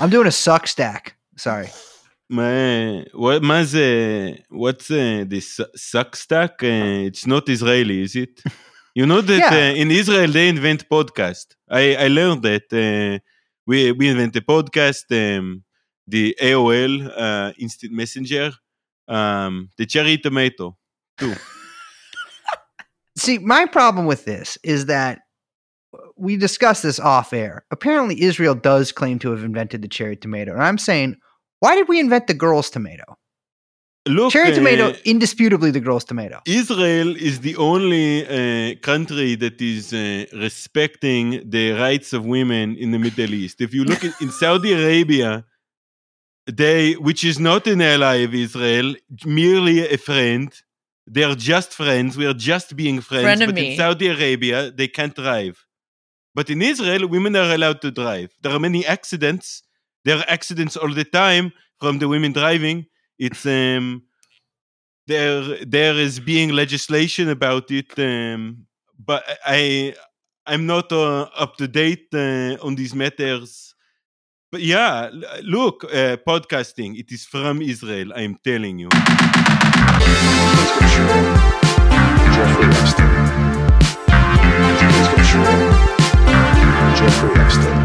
I'm doing a suck stack. Sorry. מה, what, מה זה, what's uh, this suck stack? Uh, it's not Israeli, is it? You know that Yeah. uh, in Israel they invent podcast. I, I learned that uh, we, we invent a podcast, um, the AOL, uh, Instant Messenger, um, the cherry tomato, too. See, my problem with this is that we discussed this off air. Apparently, Israel does claim to have invented the cherry tomato. And I'm saying, why did we invent the girl's tomato? Look, Cherry uh, tomato, indisputably the girl's tomato. Israel is the only uh, country that is uh, respecting the rights of women in the Middle East. If you look at, in Saudi Arabia, they, which is not an ally of Israel, merely a friend. They are just friends. We are just being friends. But in Saudi Arabia, they can't drive. But in Israel, women are allowed to drive. There are many accidents. There are accidents all the time from the women driving. It's um, there there is being legislation about it, um, but I I'm not uh, up to date uh, on these matters. But yeah, look, uh, podcasting. It is from Israel. I'm telling you. Jeffrey Epstein. Let's go shoot. Jeffrey Epstein.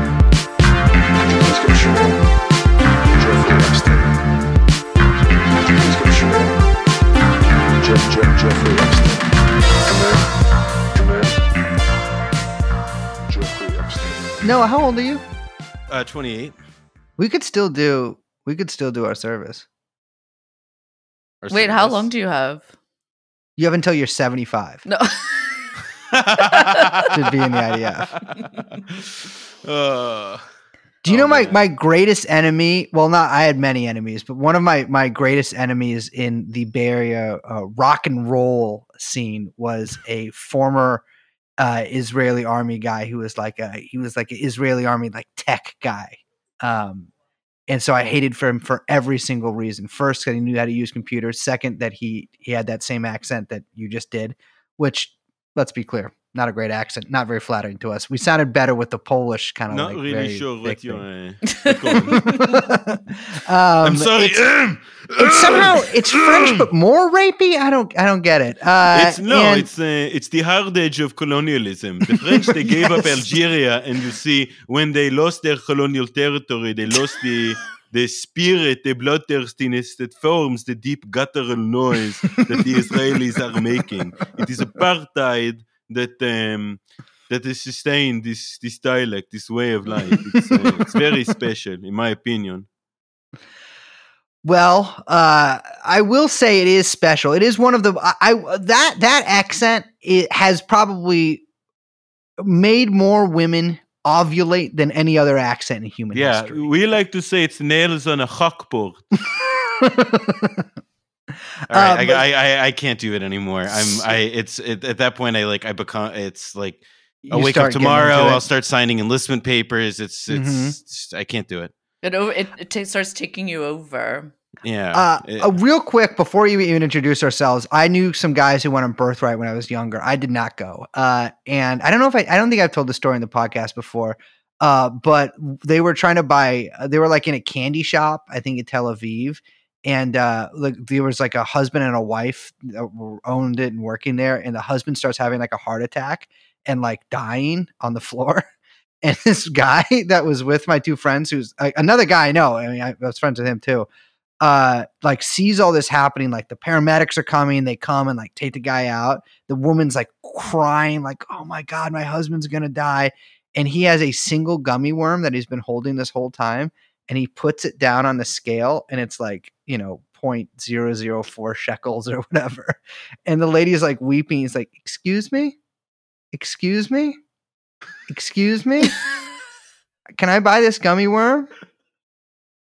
Let's go shoot. Jeffrey Epstein. Let's go shoot. Jeff, Jeff, Jeffrey Epstein. Come in. Come in. Jeffrey Epstein. Noah, how old are you? Uh, 28. We could still do. We could still do our service. Our Wait, how long do you have? You have until you're 75 No. to be in the IDF. Uh, Do you Oh, know my, man. my greatest enemy? Well, not I had many enemies, but one of my, my greatest enemies in the Bay Area uh, rock and roll scene was a former uh, Israeli army guy who was like a he was like an Israeli army like tech guy, um, and so I hated for him for every single reason. First, that he knew how to use computers. Second, that he he had that same accent that you just did, which let's be clear, not a great accent, not very flattering to us. We sounded better with the Polish kind of not like really sure what you're. Uh, um, I'm sorry. It's, it's somehow it's French, but more rapey. I don't I don't get it. Uh, it's no, and- it's uh, it's the hard edge of colonialism. The French they gave up Algeria, and you see when they lost their colonial territory, they lost the the spirit, the bloodthirstiness that forms the deep guttural noise that the Israelis are making. It is apartheid that um, that has sustained this this dialect, this way of life. It's, uh, it's very special, in my opinion. Well, uh, I will say it is special. It is one of the I, I that that accent it has probably made more women ovulate than any other accent in human Yeah, history. we like to say it's nails on a chalkboard. All Uh, I, I, I I can't do it anymore. I'm I it's it, at that point I like I become it's like I'll wake up tomorrow. I'll start signing enlistment papers. It's it's, Mhm. it's- I can't do it. It o- it, it ta- starts taking you over. Yeah. Uh, it- uh, real quick before you even introduce ourselves, I knew some guys who went on Birthright when I was younger. I did not go, uh, and I don't know if I, I don't think I've told the story in the podcast before. Uh, but they were trying to buy. uh, They were like in a candy shop, I think in Tel Aviv, and uh, like there was like a husband and a wife that owned it and working there, and the husband starts having like a heart attack and like dying on the floor. And this guy that was with my two friends, who's uh, another guy I know, I mean, I was friends with him too uh like sees all this happening like the paramedics are coming they come and like take the guy out. The woman's like crying like oh my god my husband's gonna die. And he has a single gummy worm that he's been holding this whole time and he puts it down on the scale and it's like you know 0.004 shekels or whatever. And the lady's like weeping. He's like excuse me? Excuse me? Excuse me? Can i buy this gummy worm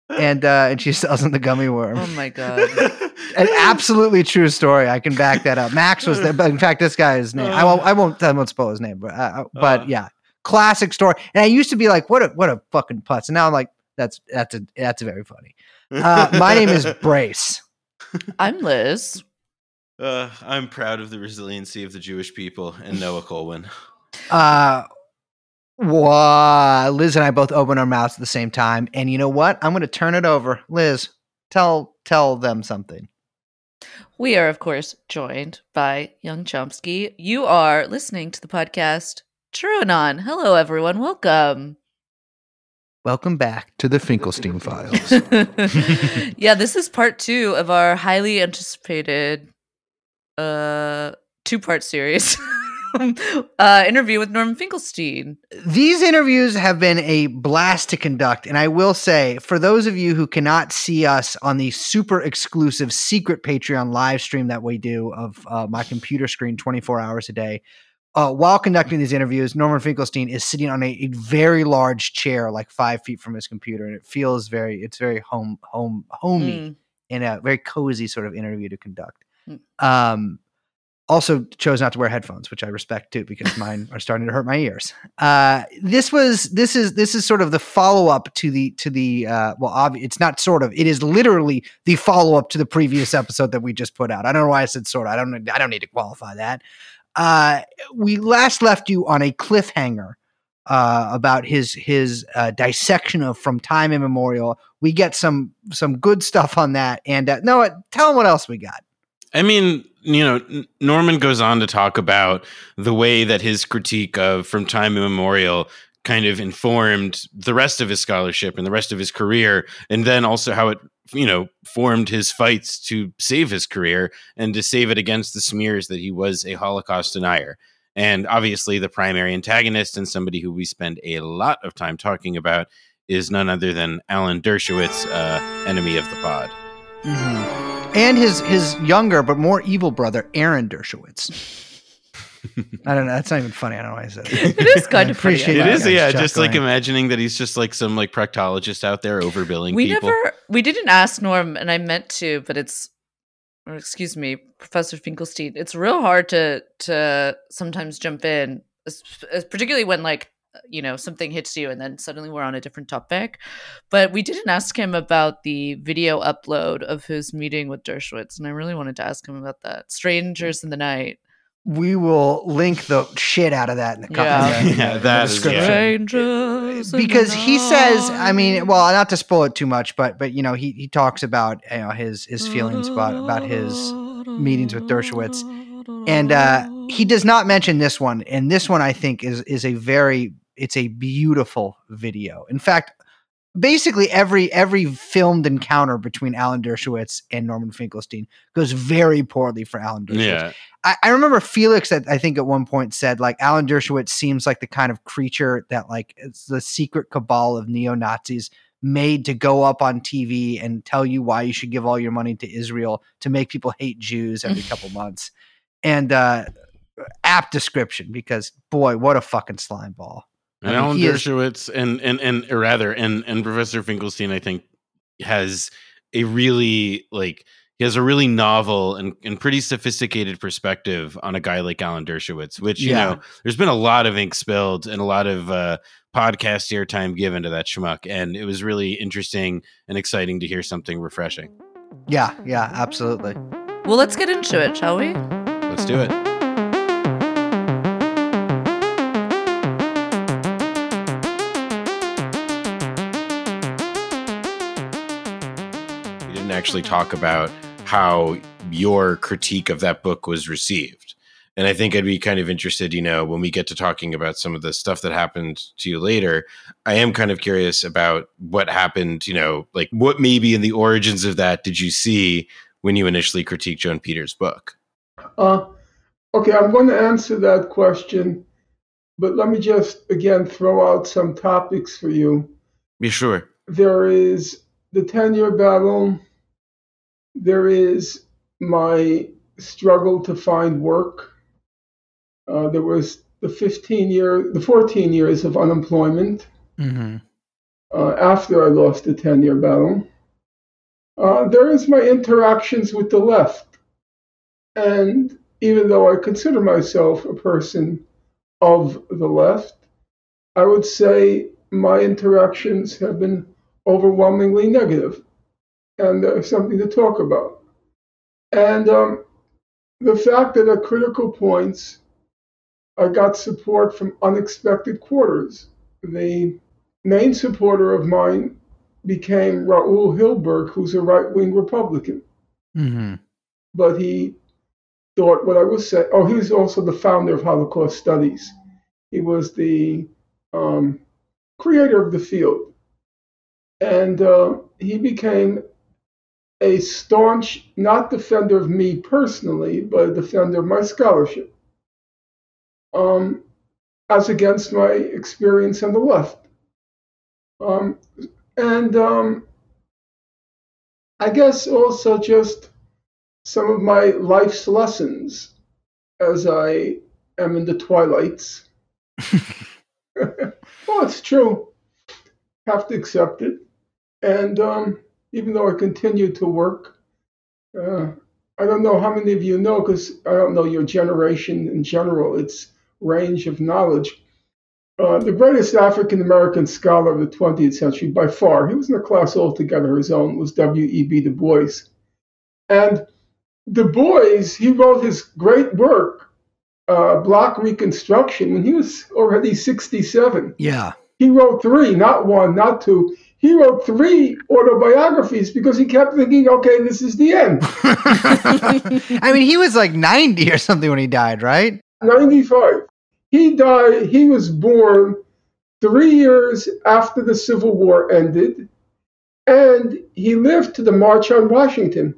and uh and she sells him the gummy worm Oh my god. an absolutely true story. I can back that up. Max was there, but in fact, this guy's name. I won't. I won't. I won't spoil his name, but uh, but Uh. yeah, classic story. And I used to be like, what a what a fucking putz. And now I'm like, that's that's a that's a very funny. Uh, my name is Brace. I'm Liz. Uh, I'm proud of the resiliency of the Jewish people and Noah Kulwin. Uh, Wow. Liz and I both open our mouths at the same time. And you know what? I'm going to turn it over. Liz, tell tell them something. We are, of course, joined by Young Chomsky. You are listening to the podcast True Anon. Hello, everyone. Welcome. Welcome back. To the Finkelstein files. yeah, this is part two of our highly anticipated uh, two part series uh, interview with Norman Finkelstein. These interviews have been a blast to conduct. And I will say, for those of you who cannot see us on the super exclusive secret Patreon live stream that we do of uh, my computer screen 24 hours a day, uh, while conducting these interviews, Norman Finkelstein is sitting on a, a, very large chair, like five feet from his computer, and it feels very, it's very home, home, homey, Mm. and a very cozy sort of interview to conduct. Mm. Um, also chose not to wear headphones, which I respect too, because mine are starting to hurt my ears. Uh, this was, this is, this is sort of the follow up to the, to the, uh, well, obvi- it's not sort of, it is literally the follow up to the previous episode that we just put out. I don't know why I said sort of. I don't, I don't need to qualify that uh, we last left you on a cliffhanger uh, about his his uh, dissection of from time immemorial. We get some some good stuff on that, and uh, no, tell him what else we got. I mean, you know, Norman goes on to talk about the way that his critique of From Time Immemorial kind of informed the rest of his scholarship and the rest of his career, and then also how it, you know, formed his fights to save his career and to save it against the smears that he was a Holocaust denier. And obviously, the primary antagonist and somebody who we spend a lot of time talking about is none other than Alan Dershowitz, uh, enemy of the pod. And his his younger but more evil brother, Aaron Dershowitz. I don't know. That's not even funny. I don't know why I said it. It is kind of pretty. Appreciate It Yeah, is, I yeah. was Just like imagining that he's just like some like proctologist out there overbilling we people. never we didn't ask norm and i meant to but it's or excuse me professor finkelstein it's real hard to to sometimes jump in es- es- particularly when like you know something hits you and then suddenly we're on a different topic. But we didn't ask him about the video upload of his meeting with dershowitz and i really wanted to ask him about that. Strangers in the night. We will link the shit out of that in the, co- Yeah. in the- Yeah, in the that is- description. strangers in the because he says i mean well not to spoil it too much but but you know he he talks about you know his his feelings about about his meetings with dershowitz. And uh he does not mention this one. And this one i think is is a very it's a beautiful video in fact basically every every filmed encounter between alan dershowitz and norman finkelstein goes very poorly for alan dershowitz Yeah, I, I remember Felix at I think at one point said like Alan Dershowitz seems like the kind of creature that like it's the secret cabal of neo Nazis made to go up on TV and tell you why you should give all your money to Israel to make people hate Jews every couple months. And uh apt description because boy, what a fucking slime ball. And I mean, Alan he is- Dershowitz and and and or rather and and Professor Finkelstein, I think, has a really like he has a really novel and, and pretty sophisticated perspective on a guy like Alan Dershowitz, which you Yeah. know, there's been a lot of ink spilled and a lot of uh, podcast airtime given to that schmuck, and it was really interesting and exciting to hear something refreshing. Yeah, yeah, absolutely. well let's get into it shall we Let's do it. Actually talk about how your critique of that book was received. And I think I'd be kind of interested, you know, when we get to talking about some of the stuff that happened to you later, I am kind of curious about what happened, you know, like what maybe in the origins of that did you see when you initially critiqued Joan Peters' book? Uh, okay, I'm going to answer that question, but let me just again throw out some topics for you. Be sure. There is the 10 year battle, there is my struggle to find work, uh, there was the 15 year, the 14 years of unemployment Mm-hmm. uh, after I lost the 10 year battle. Uh, there is my interactions with the left. And even though I consider myself a person of the left, I would say my interactions have been overwhelmingly negative, and there's something to talk about. And um, the fact that at critical points, I got support from unexpected quarters. The main supporter of mine became Raul Hilberg, who's a right wing Republican. hmm But he thought what I was saying. Oh, he was also the founder of Holocaust Studies. He was the um, creator of the field. And uh, he became a staunch, not defender of me personally, but a defender of my scholarship, um, as against my experience on the left. Um, and um, I guess also just some of my life's lessons as I am in the twilights. well, it's true. Have to accept it. And um, even though I continue to work, uh, I don't know how many of you know, because I don't know your generation in general, its range of knowledge. Uh, the greatest African American scholar of the 20th century, by far, he was in a class altogether his own, was W.E.B. Du Bois. And Du Bois, he wrote his great work, uh, Black Reconstruction, when he was already 67. Yeah. He wrote three, not one, not two. He wrote three autobiographies because he kept thinking, okay, this is the end. I mean, he was like 90 or something when he died, right? 95. He died, he was born three years after the Civil War ended, and he lived to the March on Washington.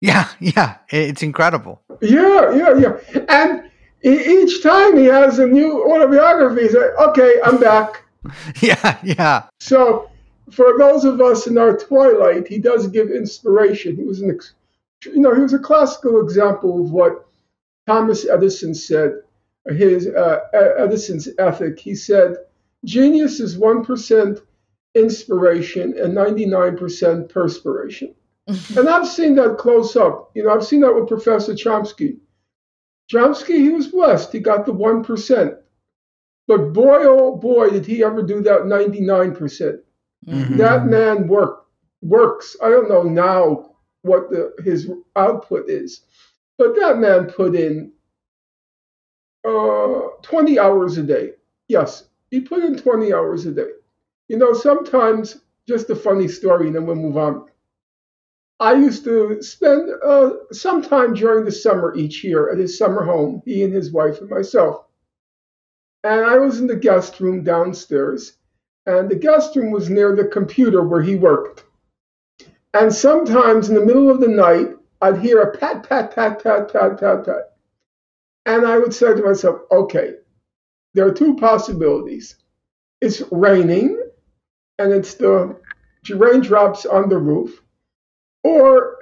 Yeah, yeah. It's incredible. Yeah, yeah, yeah. And each time he has a new autobiography, he's like, okay, I'm back. Yeah, yeah. So, for those of us in our twilight, he does give inspiration. He was an, ex- you know, he was a classical example of what Thomas Edison said. His uh, Edison's ethic. He said, "Genius is one percent inspiration and ninety nine percent perspiration." and I've seen that close up. You know, I've seen that with Professor Chomsky. Chomsky, he was blessed. He got the one percent. But boy, oh boy, did he ever do that 99%. Mhm. That man work, works. I don't know now what the, his output is, but that man put in uh, 20 hours a day. Yes, he put in 20 hours a day. You know, sometimes, just a funny story, and then we'll move on. I used to spend uh, some time during the summer each year at his summer home, he and his wife and myself. And I was in the guest room downstairs, and the guest room was near the computer where he worked. And sometimes in the middle of the night, I'd hear a pat, pat, pat, pat, pat, pat, pat. And I would say to myself, okay, there are two possibilities. It's raining, and it's the raindrops on the roof, or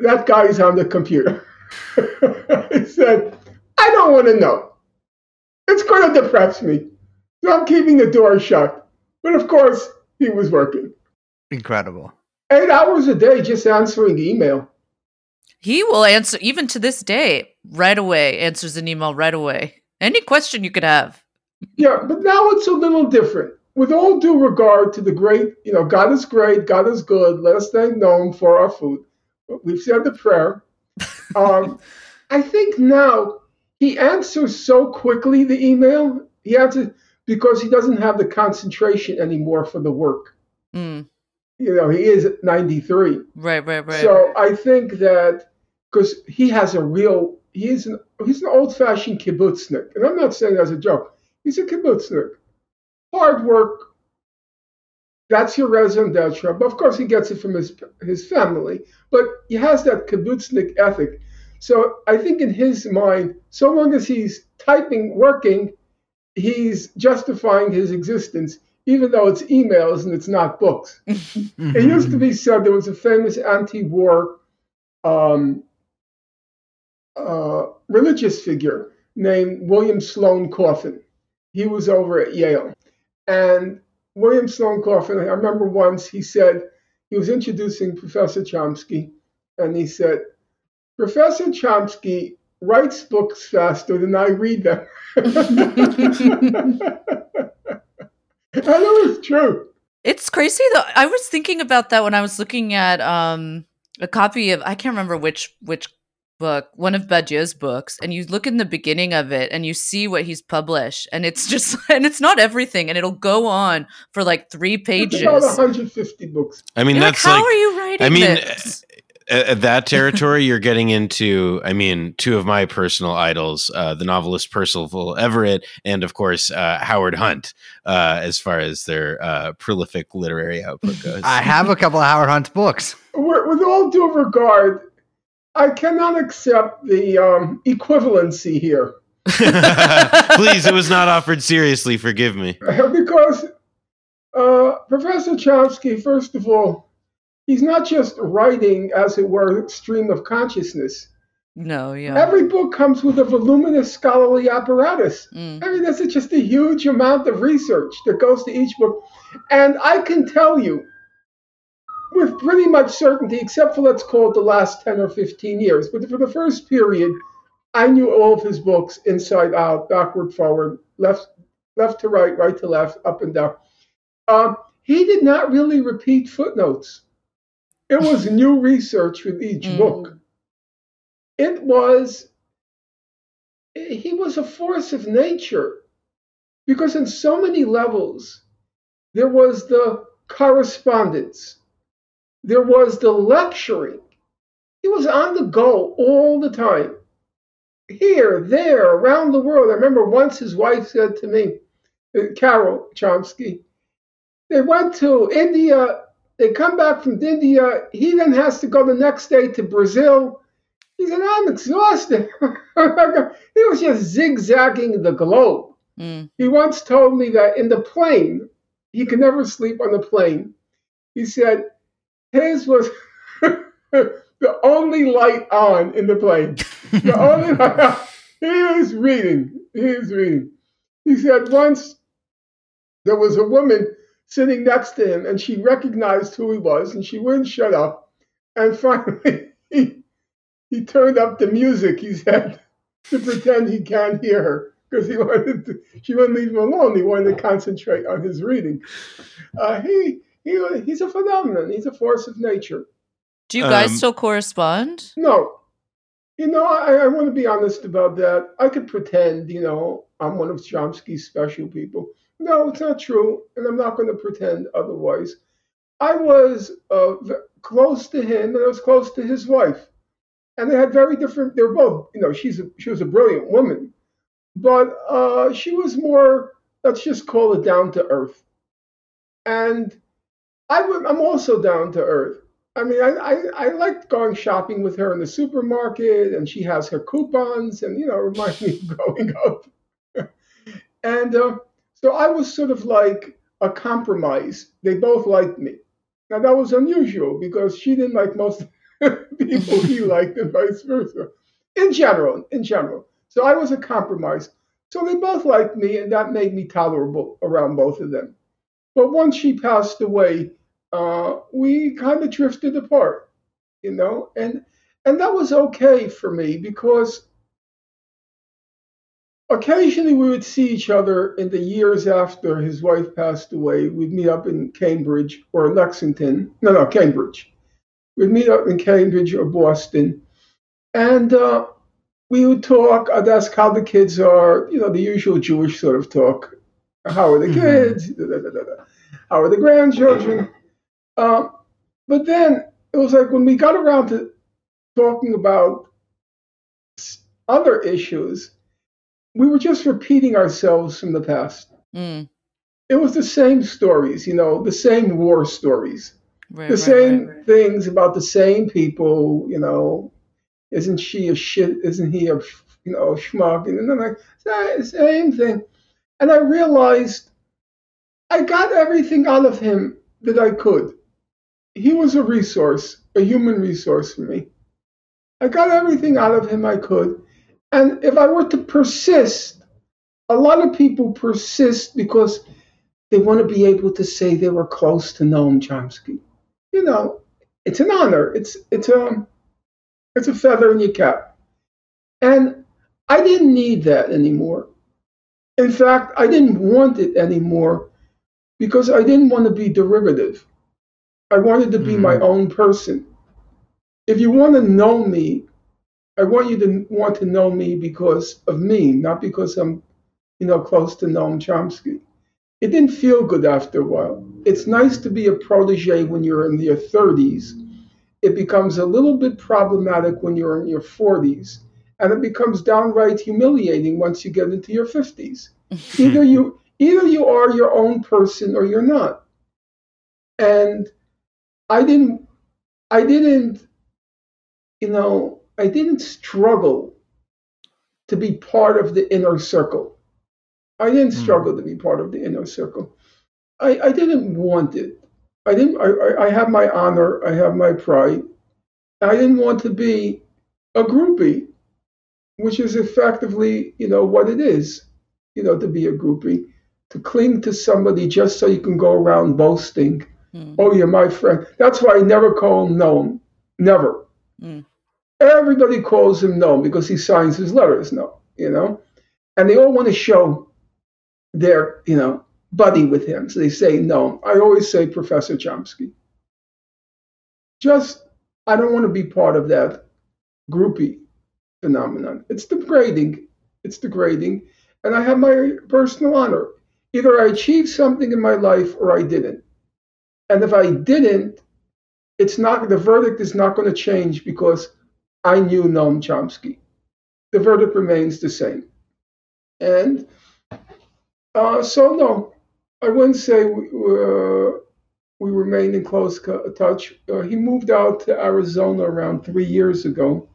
that guy's on the computer. I said, I don't want to know. It's going to depress me. So I'm keeping the door shut. But of course, he was working. Incredible. Eight hours a day just answering email. He will answer even to this day right away. Answers an email right away. Any question you could have. Yeah, but now it's a little different. With all due regard to the great, you know, God is great, God is good. Let us thank Noam for our food. We've said the prayer. Um, I think now he answers so quickly the email. He answers because he doesn't have the concentration anymore for the work. Mm, You know, he is 93. right, right, right. So I think that because he has a real, he's an he's an old-fashioned kibbutznik, and I'm not saying that as a joke. He's a kibbutznik, hard work. That's your raison d'être. But of course, he gets it from his his family. But he has that kibbutznik ethic. So I think in his mind, so long as he's typing, working, he's justifying his existence, even though it's emails and it's not books. It used to be said there was a famous anti-war um, uh, religious figure named William Sloane Coffin. He was over at Yale, and William Sloane Coffin. I remember once he said he was introducing Professor Chomsky, and he said, "Professor Chomsky writes books faster than I read them." and it was true. It's crazy though. I was thinking about that when I was looking at um a copy of I can't remember which which book, one of Badiou's books, and you look in the beginning of it and you see what he's published, and it's just and it's not everything, and it'll go on for like three It's pages. about 150 books. I mean, You're like, that's how like, are you writing I mean, this? At, at that territory, you're getting into, I mean, two of my personal idols, uh, the novelist Percival Everett, and of course, uh, Howard Hunt, uh, as far as their uh, prolific literary output goes. I have a couple of Howard Hunt's books. With with all due regard, I cannot accept the um, equivalency here Please, it was not offered seriously. Forgive me. because uh, Professor Chomsky, first of all, he's not just writing, as it were, stream of consciousness. no, yeah. Every book comes with a voluminous scholarly apparatus. Mm. I mean, that's just a huge amount of research that goes to each book. And I can tell you with pretty much certainty, except for let's call it the last 10 or 15 years, but for the first period, I knew all of his books inside out, backward, forward, left, left to right, right to left, up and down. Um, he did not really repeat footnotes. It was new research with each Mm. book. It was he was a force of nature because in so many levels there was the correspondence there was the lecturing he was on the go all the time here there around the world i remember once his wife said to me uh, carol chomsky they went to india they come back from india he then has to go the next day to brazil he said i'm exhausted he was just zigzagging the globe Mm. he once told me that in the plane, he could never sleep on the plane. He said his was the only light on in the plane. The only light on. He was reading. He is reading. He said once there was a woman sitting next to him and she recognized who he was and she wouldn't shut up. And finally, he, he turned up the music, he said, to pretend he can't hear her because he wanted to, she wouldn't leave him alone. He wanted to concentrate on his reading. Uh, he, he he's a phenomenon. He's a force of nature. Do you guys Um, still correspond? No, you know, I, I want to be honest about that. I could pretend, you know, I'm one of Chomsky's special people. No, it's not true, and I'm not going to pretend otherwise. I was uh, close to him, and I was close to his wife, and they had very different. They were both, you know, she's a, she was a brilliant woman, but uh, she was more. Let's just call it down to earth, and I'm also down to earth. I mean, I, I, I liked going shopping with her in the supermarket, and she has her coupons, and you know, reminds me of growing up. and uh, so I was sort of like a compromise. They both liked me. Now that was unusual because she didn't like most people he liked, and vice versa. In general, in general. So I was a compromise. So they both liked me, and that made me tolerable around both of them. But once she passed away, uh, we kind of drifted apart, you know, and and that was okay for me because occasionally we would see each other in the years after his wife passed away. We'd meet up in Cambridge or Lexington. No, no, Cambridge. We'd meet up in Cambridge or Boston, and uh, we would talk. I'd ask how the kids are, you know, the usual Jewish sort of talk. How are the Mhm. kids? Da, da, da, da, da. How are the grandchildren? Um, but then it was like when we got around to talking about other issues, we were just repeating ourselves from the past. Mm. It was the same stories, you know, the same war stories, Right, the right, same right. things about the same people, you know. Isn't she a shit? Isn't he a, you know, a schmuck? And then like, sa- same thing. And I realized I got everything out of him that I could. He was a resource, a human resource for me. I got everything out of him I could. And if I were to persist, a lot of people persist because they want to be able to say they were close to Noam Chomsky. You know, it's an honor. It's it's a it's a feather in your cap. And I didn't need that anymore. In fact, I didn't want it anymore because I didn't want to be derivative. I wanted to be Mhm. my own person. If you want to know me, I want you to want to know me because of me, not because I'm, you know, close to Noam Chomsky. It didn't feel good after a while. It's nice to be a protege when you're in your 30s. It becomes a little bit problematic when you're in your 40s, and it becomes downright humiliating once you get into your 50s. Either you either you are your own person or you're not. And I didn't I didn't you know, I didn't struggle to be part of the inner circle. I didn't Hmm. struggle to be part of the inner circle. I, I didn't want it. I didn't. I, I- have my honor. I have my pride. I didn't want to be a groupie, which is effectively, you know, what it is. You know, to be a groupie, to cling to somebody just so you can go around boasting. Mm. Oh, you're my friend. That's why I never call him Noam. Never. Mm. Everybody calls him Noam because he signs his letters No, you know? And they all want to show their, you know, buddy with him. So they say Noam. I always say Professor Chomsky. Just, I don't want to be part of that groupie phenomenon. It's degrading. It's degrading. And I have my personal honor. Either I achieved something in my life or I didn't. And if I didn't, it's not the verdict is not going to change because I knew Noam Chomsky. The verdict remains the same. And uh, so, no, I wouldn't say we, uh, we remain in close touch. Uh, he moved out to Arizona around three years ago.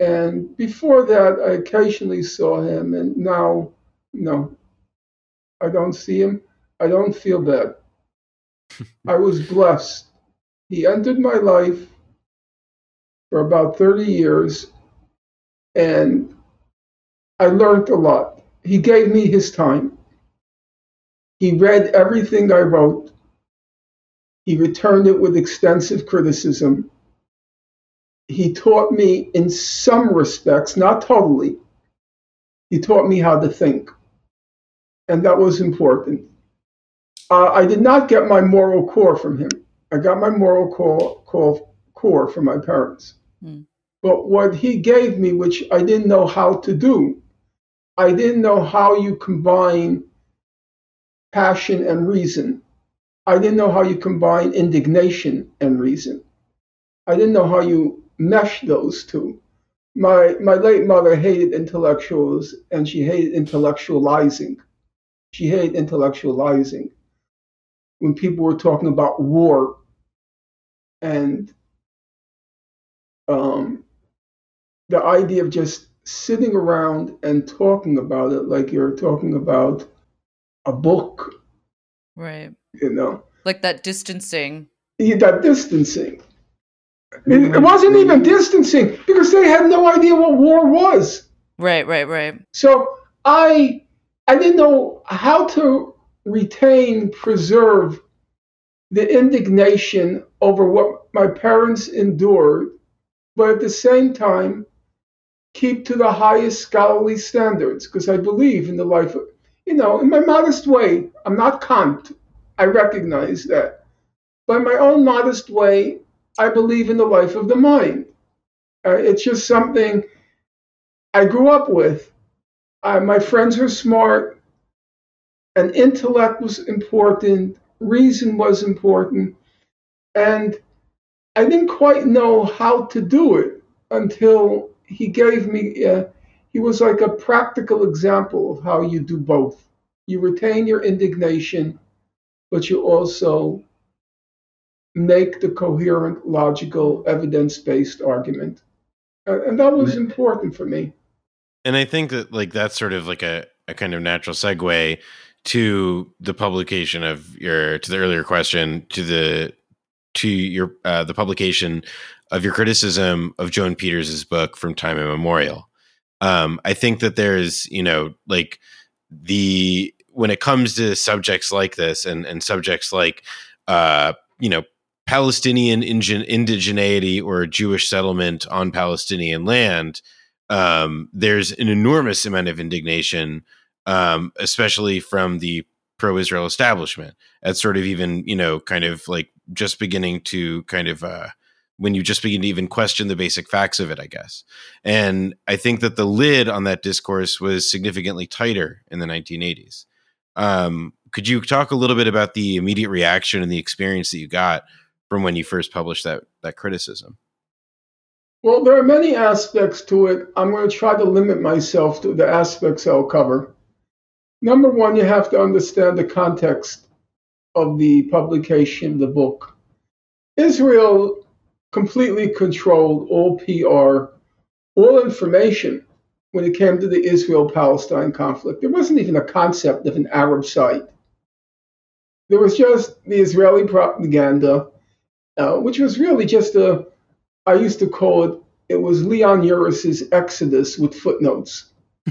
And before that, I occasionally saw him. And now, no, I don't see him. I don't feel bad. I was blessed. He entered my life for about 30 years, and I learned a lot. He gave me his time. He read everything I wrote. He returned it with extensive criticism. He taught me, in some respects, not totally, he taught me how to think. And that was important. Uh, I did not get my moral core from him. I got my moral core, core, core from my parents. Hmm. But what he gave me, which I didn't know how to do, I didn't know how you combine passion and reason. I didn't know how you combine indignation and reason. I didn't know how you mesh those two. My my late mother hated intellectuals and she hated intellectualizing. She hated intellectualizing. When people were talking about war and um, the idea of just sitting around and talking about it like you're talking about a book, Right. you know, Like that distancing. Yeah, that distancing. It, it wasn't even distancing because they had no idea what war was. Right, right, right. So I I didn't know how to retain, preserve the indignation over what my parents endured, but at the same time keep to the highest scholarly standards because I believe in the life of, you know, in my modest way. I'm not Kant. I recognize that. But in my own modest way, I believe in the life of the mind. Uh, it's just something I grew up with. Uh, my friends were smart, and intellect was important, reason was important, and I didn't quite know how to do it until he gave me. Uh, he was like a practical example of how you do both. You retain your indignation, but you also make the coherent, logical, evidence-based argument, Uh, and that was important for me. and I think that like that's sort of like a, a kind of natural segue to the publication of your to the earlier question to the to your uh, the publication of your criticism of Joan Peters's book from time immemorial. Um, I think that there's you know like the when it comes to subjects like this and and subjects like uh, you know Palestinian indigeneity or Jewish settlement on Palestinian land um, there's an enormous amount of indignation, um, especially from the pro-Israel establishment. At sort of even you know, kind of like just beginning to kind of uh, when you just begin to even question the basic facts of it, I guess. And I think that the lid on that discourse was significantly tighter in the 1980s. Um, could you talk a little bit about the immediate reaction and the experience that you got from when you first published that that criticism? Well, there are many aspects to it. I'm going to try to limit myself to the aspects I'll cover. Number one, you have to understand the context of the publication the book. Israel completely controlled all PR, all information when it came to the Israel Palestine conflict. There wasn't even a concept of an Arab site. There was just the Israeli propaganda, uh, which was really just a I used to call it, it was Leon Uris's Exodus with footnotes.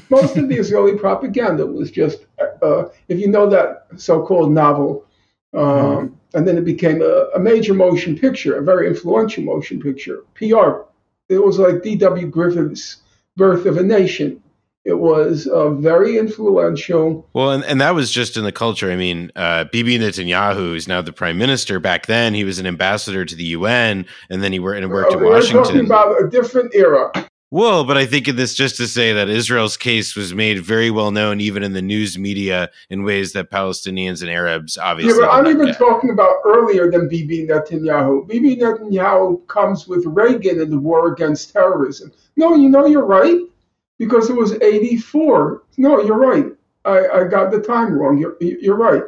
Most of the Israeli propaganda was just, uh, if you know that so called novel, um, mm-hmm. and then it became a, a, major motion picture, a very influential motion picture, PR. It was like D.W. Griffith's Birth of a Nation. It was uh, very influential. Well, and, and that was just in the culture. I mean, uh, Bibi Netanyahu is now the prime minister. Back then, he was an ambassador to the UN, and then he worked, and worked in Washington. We're talking about a different era. Well, but I think in this just to say that Israel's case was made very well known, even in the news media, in ways that Palestinians and Arabs obviously. Yeah, but I'm even get. talking about earlier than Bibi Netanyahu. Bibi Netanyahu comes with Reagan in the war against terrorism. No, you know you're right because it was 84. No, you're right. I, I got the time wrong. You're, you're right.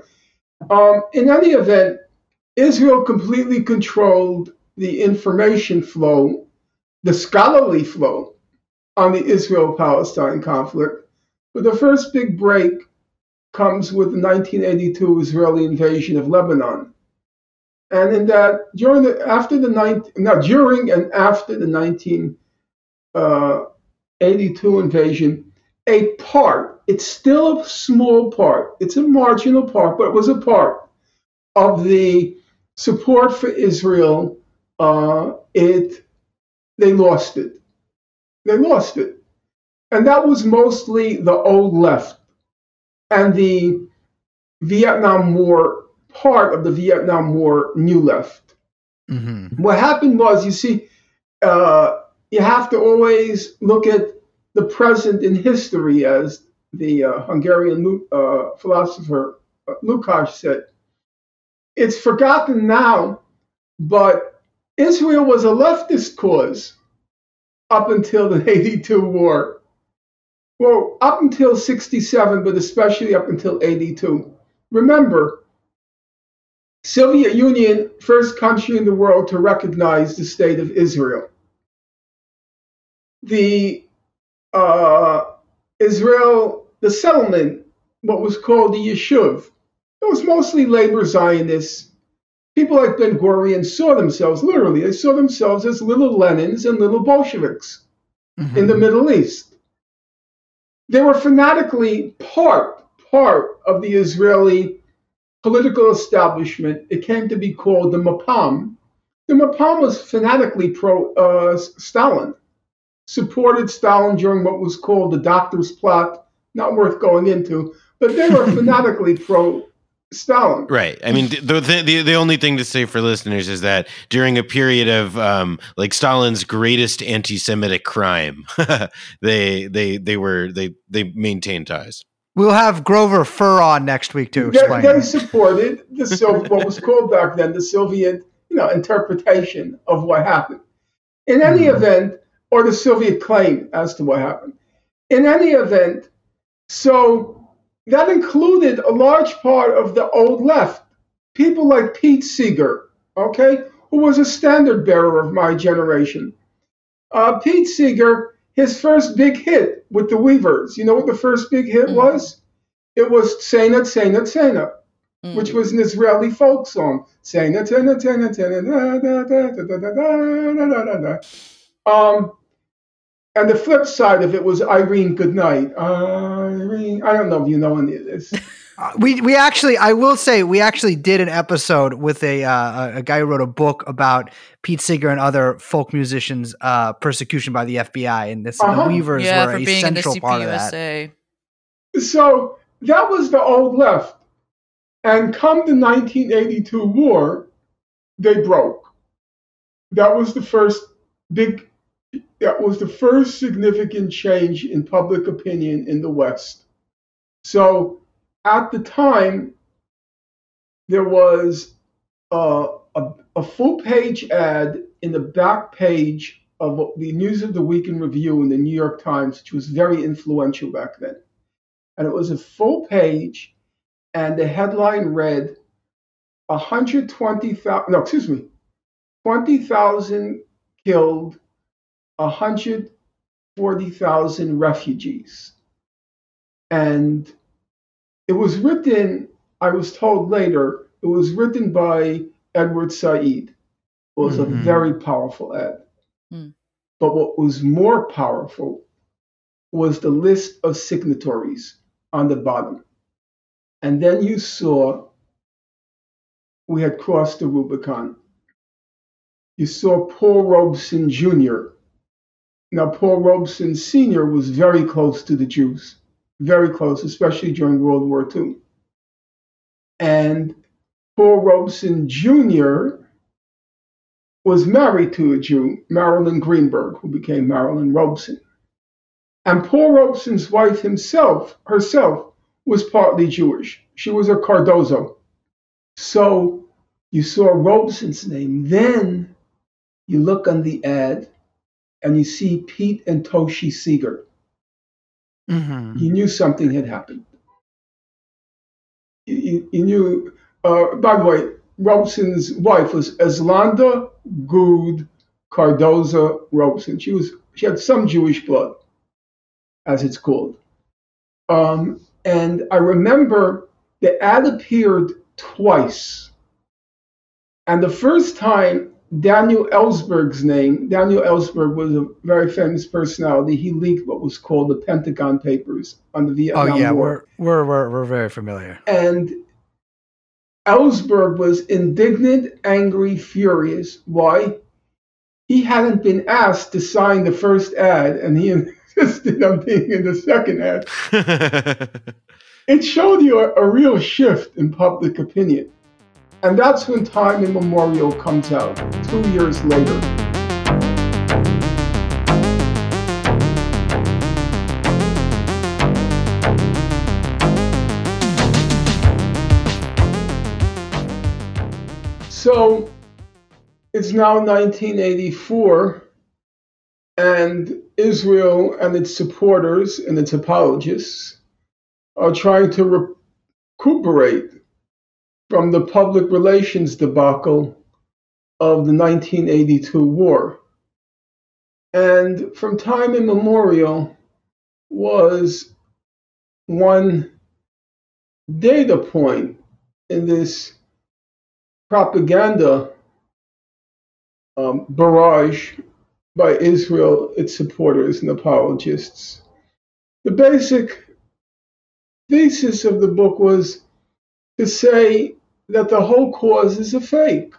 Um, in any event, Israel completely controlled the information flow, the scholarly flow on the Israel Palestine conflict. But the first big break comes with the 1982 Israeli invasion of Lebanon. And in that, during the after the 19, now during and after the 19 uh, 82 invasion, a part, it's still a small part, it's a marginal part, but it was a part of the support for Israel. Uh, it, they lost it. They lost it. And that was mostly the old left and the Vietnam War, part of the Vietnam War new left. Mm-hmm. What happened was, you see, uh, you have to always look at the present in history, as the uh, Hungarian uh, philosopher uh, Lukács said. It's forgotten now, but Israel was a leftist cause up until the 82 war. Well, up until 67, but especially up until 82. Remember, Soviet Union, first country in the world to recognize the state of Israel the uh, Israel, the settlement, what was called the Yishuv, it was mostly labor Zionists. People like Ben Gurion saw themselves, literally, they saw themselves as little Lenins and little Bolsheviks mm-hmm. in the Middle East. They were fanatically part, part of the Israeli political establishment. It came to be called the Mapam. The Mapam was fanatically pro uh, Stalin supported Stalin during what was called the Doctor's Plot, not worth going into, but they were fanatically pro Stalin. Right. I mean, the, the the only thing to say for listeners is that during a period of um, like Stalin's greatest anti-Semitic crime, they they they were they they maintained ties. We'll have Grover Furr on next week to explain. They, they supported the Soviet, what was called back then the Soviet, you know, interpretation of what happened. In any mm. event, or the Soviet claim as to what happened. In any event, so that included a large part of the old left. People like Pete Seeger, okay, who was a standard bearer of my generation. Uh, Pete Seeger, his first big hit with the Weavers, you know what the first big hit mm. was? It was Tsena Tsena Tsena, mm. which was an Israeli folk song. Tsena Tsena Tsena Tsena da da da da da da da da da. Um, and the flip side of it was Irene Goodnight. Irene, I don't know if you know any of this. Uh, we we actually, I will say, we actually did an episode with a uh, a guy who wrote a book about Pete Seeger and other folk musicians' uh, persecution by the FBI, and this uh-huh. the Weavers yeah, were a central part of that. So that was the old left, and come the 1982 war, they broke. that was the first big that was the first significant change in public opinion in the West. So at the time, there was a, a, a full page ad in the back page of the News of the Week in Review in the New York Times, which was very influential back then. And it was a full page, and the headline read 120,000, no, excuse me, 20,000 killed, 140,000 refugees. And it was written, I was told later, it was written by Edward Said. It was Mhm. a very powerful ad. Hmm. But what was more powerful was the list of signatories on the bottom. And then you saw we had crossed the Rubicon. You saw Paul Robeson Jr. Now, Paul Robeson Sr. was very close to the Jews, very close, especially during World War II. And Paul Robeson Jr. was married to a Jew, Marilyn Greenberg, who became Marilyn Robeson. And Paul Robeson's wife himself, herself, was partly Jewish. She was a Cardozo. So you saw Robeson's name. Then you look on the ad and you see Pete and Toshi Seeger. Mhm. You knew something had happened. You, you, you knew, uh, by the way, Robeson's wife was Eslanda Goode Cardozo Robeson. She was she had some Jewish blood, as it's called. Um, and I remember the ad appeared twice. And the first time, Daniel Ellsberg's name, Daniel Ellsberg was a very famous personality. He leaked what was called the Pentagon Papers on the Oh Vietnam yeah, War. we're we're we're we're very familiar. And Ellsberg was indignant, angry, furious. Why? He hadn't been asked to sign the first ad, and he insisted on being in the second ad. It showed you a, a real shift in public opinion. And that's when Time Immemorial comes out, two years later. So it's now 1984, and Israel and its supporters and its apologists are trying to recuperate from the public relations debacle of the 1982 war. And from time immemorial was one data point in this propaganda um, barrage by Israel, its supporters and apologists. The basic thesis of the book was to say that the whole cause is a fake,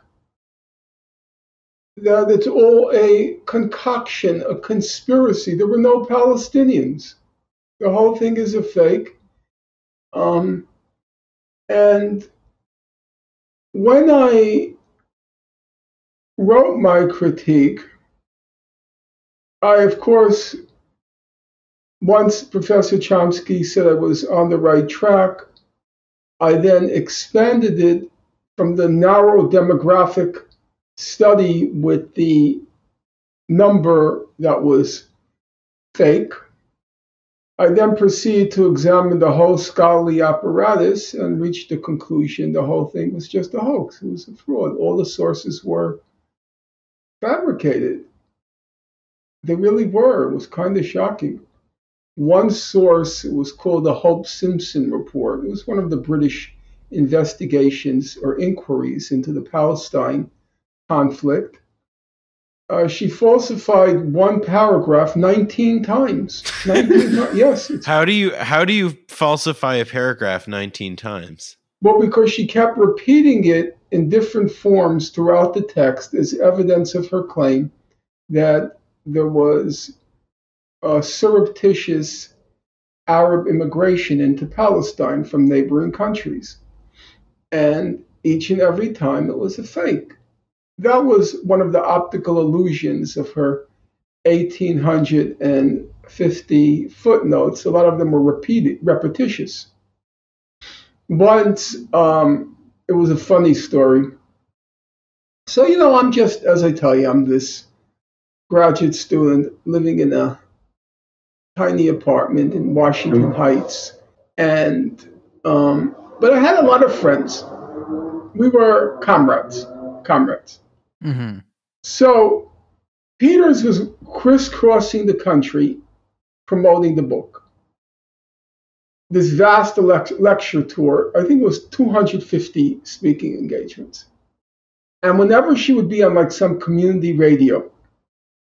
that it's all a concoction, a conspiracy. There were no Palestinians. The whole thing is a fake. Um, and when I wrote my critique, I, of course, once Professor Chomsky said I was on the right track, I then expanded it from the narrow demographic study with the number that was fake. I then proceeded to examine the whole scholarly apparatus and reached the conclusion the whole thing was just a hoax. It was a fraud. All the sources were fabricated. They really were. It was kind of shocking. One source it was called the Hope Simpson Report. It was one of the British investigations or inquiries into the Palestine conflict. Uh, she falsified one paragraph 19 times. 19 times. Yes. How do you how do you falsify a paragraph 19 times? well, because she kept repeating it in different forms throughout the text as evidence of her claim that there was surreptitious Arab immigration into Palestine from neighboring countries. And each and every time it was a fake. that was one of the optical illusions of her 1850 footnotes. A lot of them were repeated, repetitious. Once, um, it was a funny story. So, you know, I'm just, as I tell you, I'm this graduate student living in a tiny apartment in Washington Heights. And, um, but I had a lot of friends. We were comrades, comrades. hmm So Peters was crisscrossing the country promoting the book. This vast lecture tour, I think it was 250 speaking engagements. And whenever she would be on like some community radio,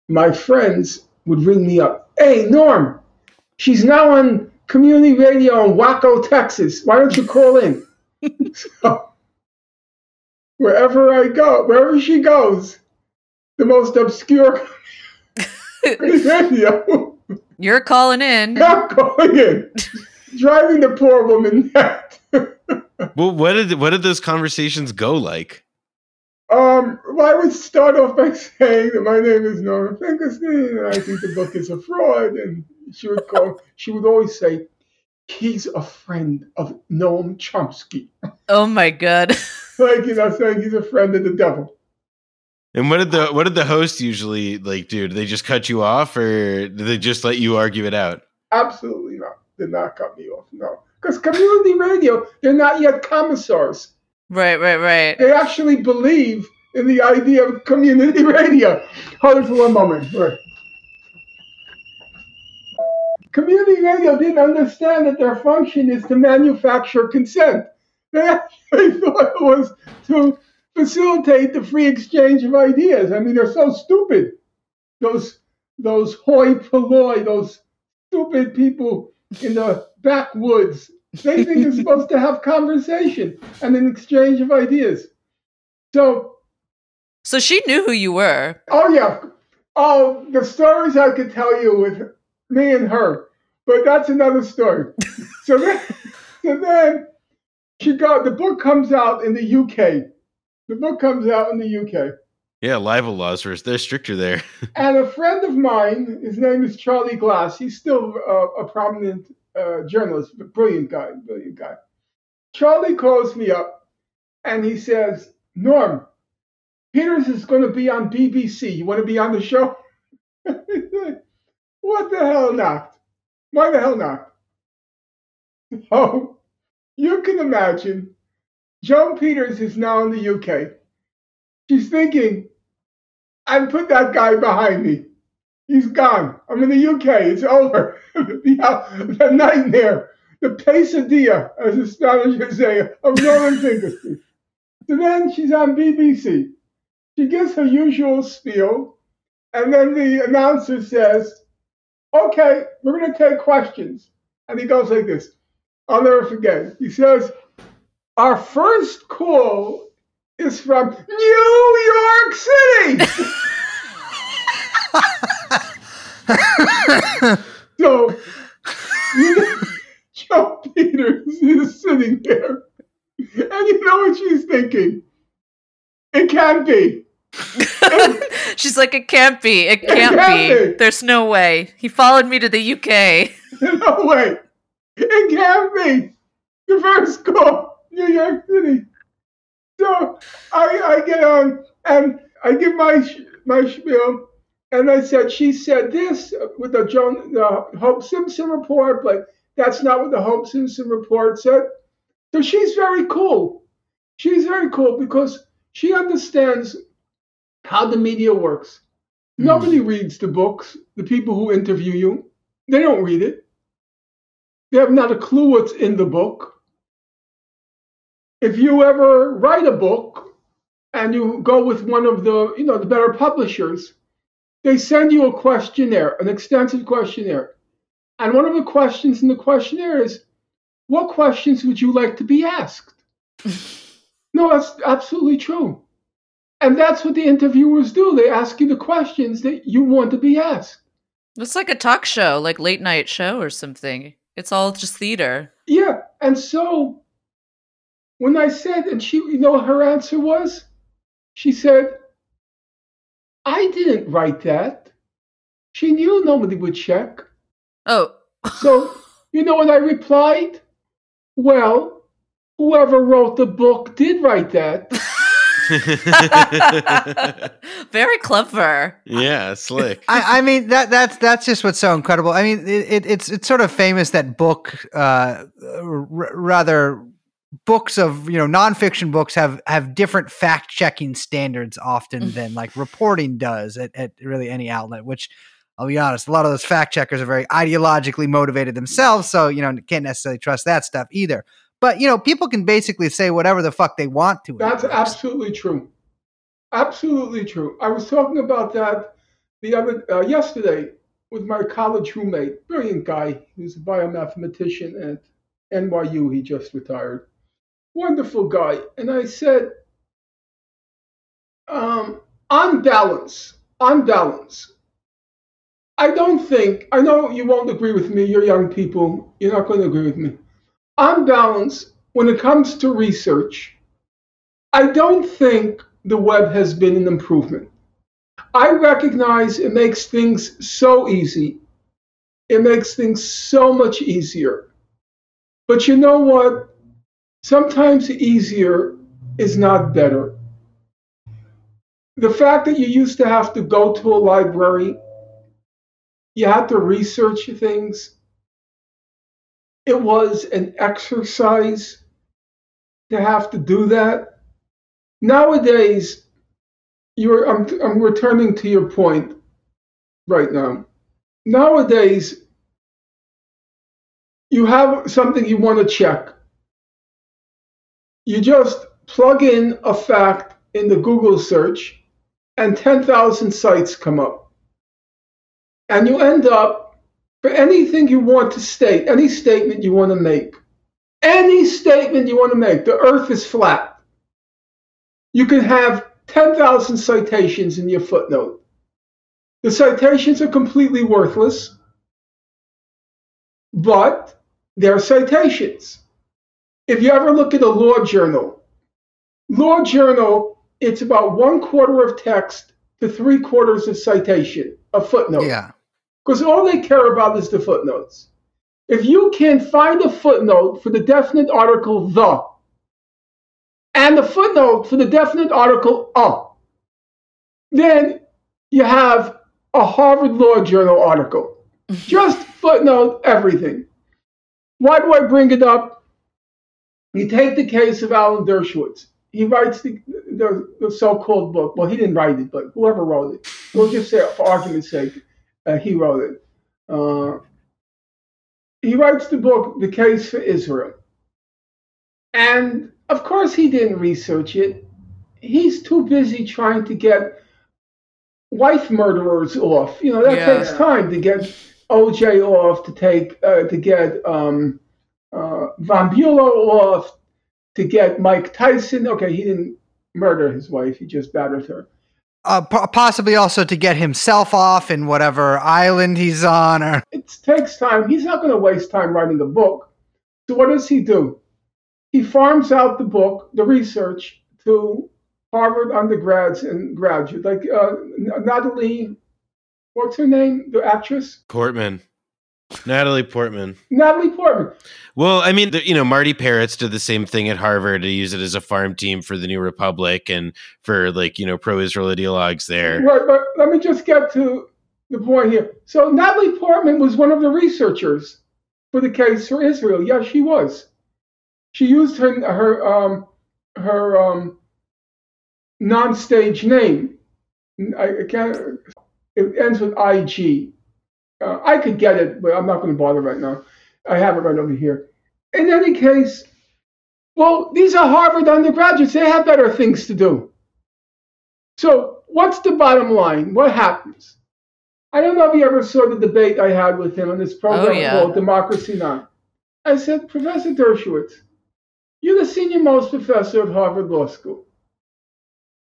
my friends would ring me up. Hey, Norm, she's now on community radio in Waco, Texas. Why don't you call in? so, wherever I go, wherever she goes, the most obscure radio, You're calling in. I'm calling in, driving the poor woman mad. Well, what did what did those conversations go like? Um, well, I would start off by saying that my name is Norman Finkelstein, and I think the book is a fraud. And she would go, she would always say, "He's a friend of Noam Chomsky," Oh my god. like you know, saying he's a friend of the devil. And what did the what did the host usually like do? Did they just cut you off, or did they just let you argue it out? Absolutely not. Did not cut me off. No, because community radio, they're not yet commissars. Right, right, right. They actually believe in the idea of community radio. Hold it for one moment. Wait. Community radio didn't understand that their function is to manufacture consent. They actually thought it was to facilitate the free exchange of ideas. I mean, they're so stupid. Those those hoi polloi, those stupid people in the backwoods. They think you're supposed to have conversation and an exchange of ideas. So So she knew who you were. Oh yeah. Oh, the stories I could tell you with me and her, but that's another story. so then, so then she got the book comes out in the UK. The book comes out in the UK, Yeah, libel laws were they're stricter there. and a friend of mine, his name is Charlie Glass. He's still uh, a prominent uh, journalist, a brilliant guy, brilliant guy. Charlie calls me up, and he says, "Norm, Peters is going to be on BBC. You want to be on the show?" What the hell not? Why the hell not? Oh, you can imagine. Joan Peters is now in the UK. She's thinking, I put that guy behind me. He's gone. I'm in the UK. It's over. the, uh, the nightmare, the pesadilla, as the Spanish would say, of Norman Finkelstein. So then she's on BBC. She gives her usual spiel, and then the announcer says, Okay, we're going to take questions. And he goes like this I'll never forget. He says, Our first call is from New York City. so, you know, Joan Peters is sitting there, and you know what she's thinking? It can't be. She's like, it can't be. It can't, can't be. be. There's no way. He followed me to the UK. no way. It can't be. The first call, New York City. So I, I get on and I give my sh- my spiel, and I said she said this with the Joan the Hope Simpson report, but that's not what the Hope Simpson report said. So she's very cool. She's very cool because she understands how the media works. Nobody hmm. reads the books. The people who interview you, they don't read it. They have not a clue what's in the book. If you ever write a book and you go with one of the, you know, the better publishers, they send you a questionnaire, an extensive questionnaire. And one of the questions in the questionnaire is, what questions would you like to be asked? no, that's absolutely true. And that's what the interviewers do. They ask you the questions that you want to be asked. It's like a talk show, like late night show or something. It's all just theater. Yeah. And so when I said, and she, you know, her answer was, she said, I didn't write that. She knew nobody would check. Oh. So, you know what I replied? Well, whoever wrote the book did write that. Very clever. yeah, slick. I, I mean that that's that's just what's so incredible. I mean, it, it, it's it's sort of famous that book, uh, r- rather books of you know nonfiction books have have different fact checking standards often than like reporting does at, at really any outlet. Which I'll be honest, a lot of those fact checkers are very ideologically motivated themselves, so you know can't necessarily trust that stuff either. But you know, people can basically say whatever the fuck they want to. That's absolutely true. Absolutely true. I was talking about that the other uh, yesterday with my college roommate, brilliant guy. Was a biomathematician at NYU. He just retired. Wonderful guy. And I said, um, on balance, on balance, I don't think, I know you won't agree with me. You're young people. You're not going to agree with me. On balance, when it comes to research, I don't think the web has been an improvement. I recognize it makes things so easy. It makes things so much easier. But you know what? Sometimes easier is not better. The fact that you used to have to go to a library, you had to research things, it was an exercise to have to do that. Nowadays, you're I'm, I'm returning to your point right now. Nowadays, you have something you want to check. You just plug in a fact in the Google search, and 10,000 sites come up. And you end up, for anything you want to state, any statement you want to make, any statement you want to make, the earth is flat. You can have 10,000 citations in your footnote. The citations are completely worthless, but they're citations. If you ever look at a law journal, law journal, it's about one quarter of text to three quarters of citation, a footnote. Yeah. Because all they care about is the footnotes. If you can find a footnote for the definite article the, and the footnote for the definite article a, then you have a Harvard Law Journal article. Just footnote everything. Why do I bring it up? You take the case of Alan Dershowitz. He writes the, the, the so-called book. Well, he didn't write it, but whoever wrote it. We'll just say, for argument's sake, uh, he wrote it. Uh, he writes the book, The Case for Israel. And of course, he didn't research it. He's too busy trying to get wife murderers off. You know, that Yeah. takes time to get OJ off, to take, uh, to get um, uh, Von Bulow off, to get Mike Tyson. Okay, he didn't murder his wife, he just battered her. Uh, po- possibly also to get himself off in whatever island he's on, or it takes time. He's not going to waste time writing a book. So what does he do? He farms out the book, the research, to Harvard undergrads and graduates, like uh, Natalie. What's her name? The actress Portman. Natalie Portman. Natalie Portman. Well, I mean, the, you know, Marty Peretz did the same thing at Harvard to use it as a farm team for the New Republic and for like, you know, pro-Israel ideologues there. Right, but let me just get to the point here. So Natalie Portman was one of the researchers for the case for Israel. Yes, she was. She used her her um, her um, non-stage name. I, I can't. It ends with IG. Uh, I could get it, but I'm not going to bother right now. I have it right over here. In any case, well, these are Harvard undergraduates. They have better things to do. So, what's the bottom line? What happens? I don't know if you ever saw the debate I had with him on this program Oh, yeah. called Democracy Now. I said, Professor Dershowitz, you're the senior most professor of Harvard Law School.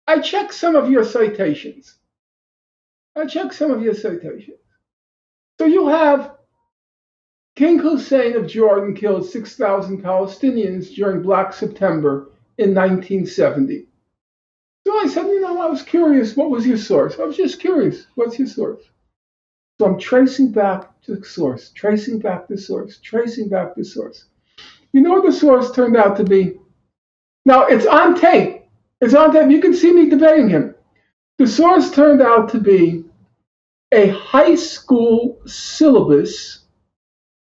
I checked some of your citations. I checked some of your citations. So you have King Hussein of Jordan killed 6,000 Palestinians during Black September in 1970. So I said, you know, I was curious. What was your source? I was just curious. What's your source? So I'm tracing back to the source, tracing back the source, tracing back the source. You know what the source turned out to be? Now it's on tape. It's on tape. You can see me debating him. The source turned out to be a high school syllabus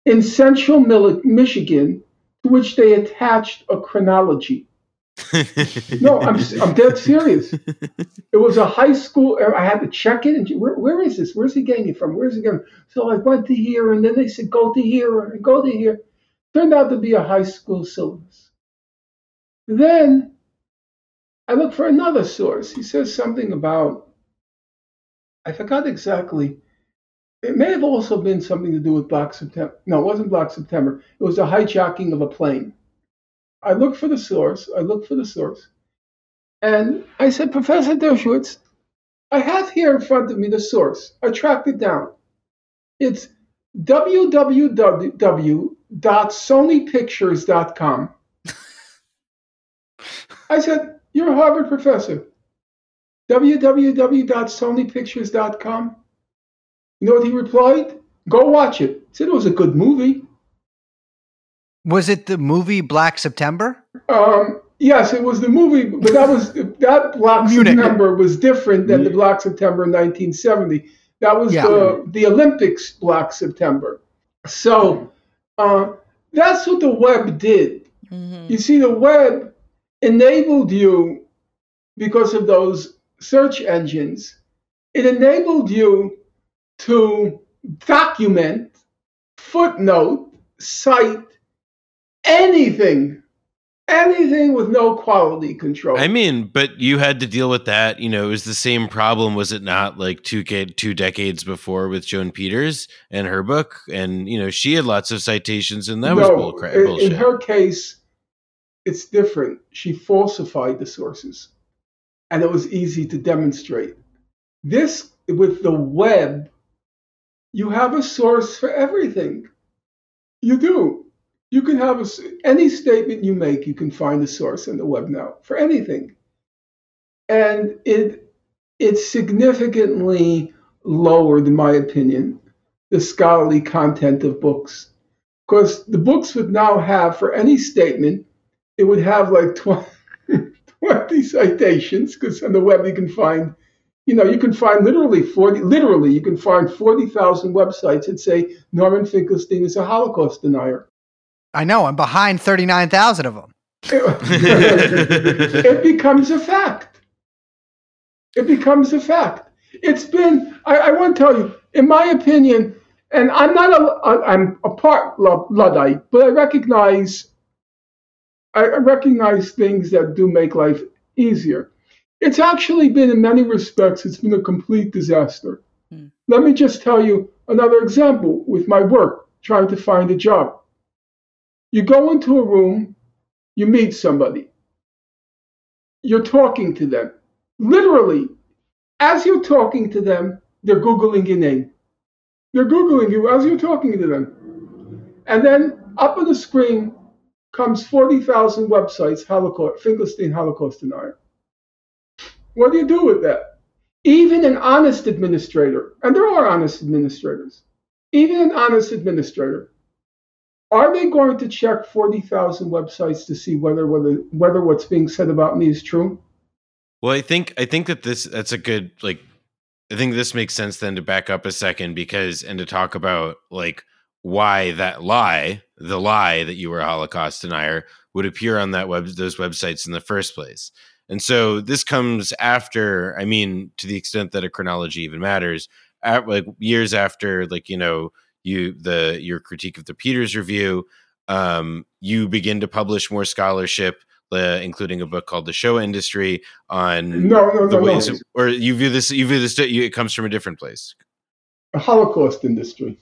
in central Michigan to which they attached a chronology. No, I'm, I'm dead serious. It was a high school. Er, I had to check it. And where, where is this? Where's he getting it from? Where's he getting? It? So I went to here, and then they said go to here and go to here. Turned out to be a high school syllabus. Then I look for another source. He says something about. I forgot exactly. It may have also been something to do with Black September. No, it wasn't Black September. It was a hijacking of a plane. I looked for the source. I looked for the source. And I said, Professor Dershowitz, I have here in front of me the source. I tracked it down. It's www.sonypictures.com. I said, You're a Harvard professor. www.sonypictures.com. You know what he replied? Go watch it. He said it was a good movie. Was it the movie Black September? Um, yes, it was the movie, but that was that Black Munich. September was different than the Black September in 1970. That was Yeah. the the Olympics Black September. So uh, that's what the web did. Mhm. You see, the web enabled you because of those search engines. It enabled you to document, footnote, cite anything, anything with no quality control. I mean, but you had to deal with that. You know, it was the same problem, was it not? Like two two decades before with Joan Peters and her book, and you know, she had lots of citations, and that was bull crap. in, bullshit. in her case, it's different. She falsified the sources, and it was easy to demonstrate. This, with the web, you have a source for everything. You do. You can have a, any statement you make, you can find a source in the web now for anything. And it it significantly lowered, in my opinion, the scholarly content of books because the books would now have for any statement it would have like 20, 20 citations because on the web you can find you know you can find literally 40 literally you can find 40,000 websites that say Norman Finkelstein is a Holocaust denier I know. I'm behind 39,000 of them. it becomes a fact it becomes a fact it's been I, I want to tell you in my opinion and I'm not a, I'm a part Lu- Luddite, but I recognize I recognize things that do make life easier. It's actually been in many respects it's been a complete disaster. Hmm. Let me just tell you another example with my work trying to find a job. You go into a room, you meet somebody. You're talking to them. Literally, as you're talking to them, they're googling your name. They're Googling you as you're talking to them. And then up on the screen comes 40,000 websites, Holocaust, Finkelstein Holocaust denier. What do you do with that? Even an honest administrator, and there are honest administrators, even an honest administrator, are they going to check 40,000 websites to see whether, whether, whether what's being said about me is true? Well, I think I think that this that's a good like I think this makes sense then to back up a second because and to talk about like why that lie, the lie that you were a Holocaust denier would appear on that web those websites in the first place. And so this comes after, I mean, to the extent that a chronology even matters, at, like years after, like you know, you the your critique of the Peters review, um, you begin to publish more scholarship, uh, including a book called The Show Industry on No, no, the no, no. ways, or you view this, you view this, you, it comes from a different place. The Holocaust industry.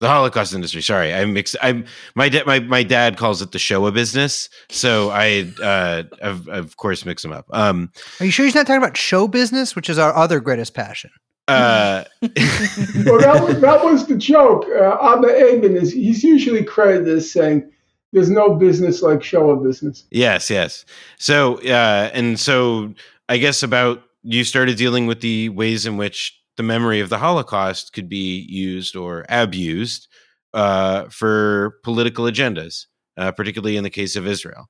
The Holocaust industry. Sorry, I mix. I'm my dad. My my dad calls it the Shoah business, so I uh, of of course mix them up. Um, Are you sure he's not talking about show business, which is our other greatest passion? uh, well, that was, that was the joke. Uh, Abba Eban is he's usually credited as saying, "There's no business like show business." Yes, yes. So, uh, and so I guess about you started dealing with the ways in which the memory of the Holocaust could be used or abused uh, for political agendas, uh, particularly in the case of Israel.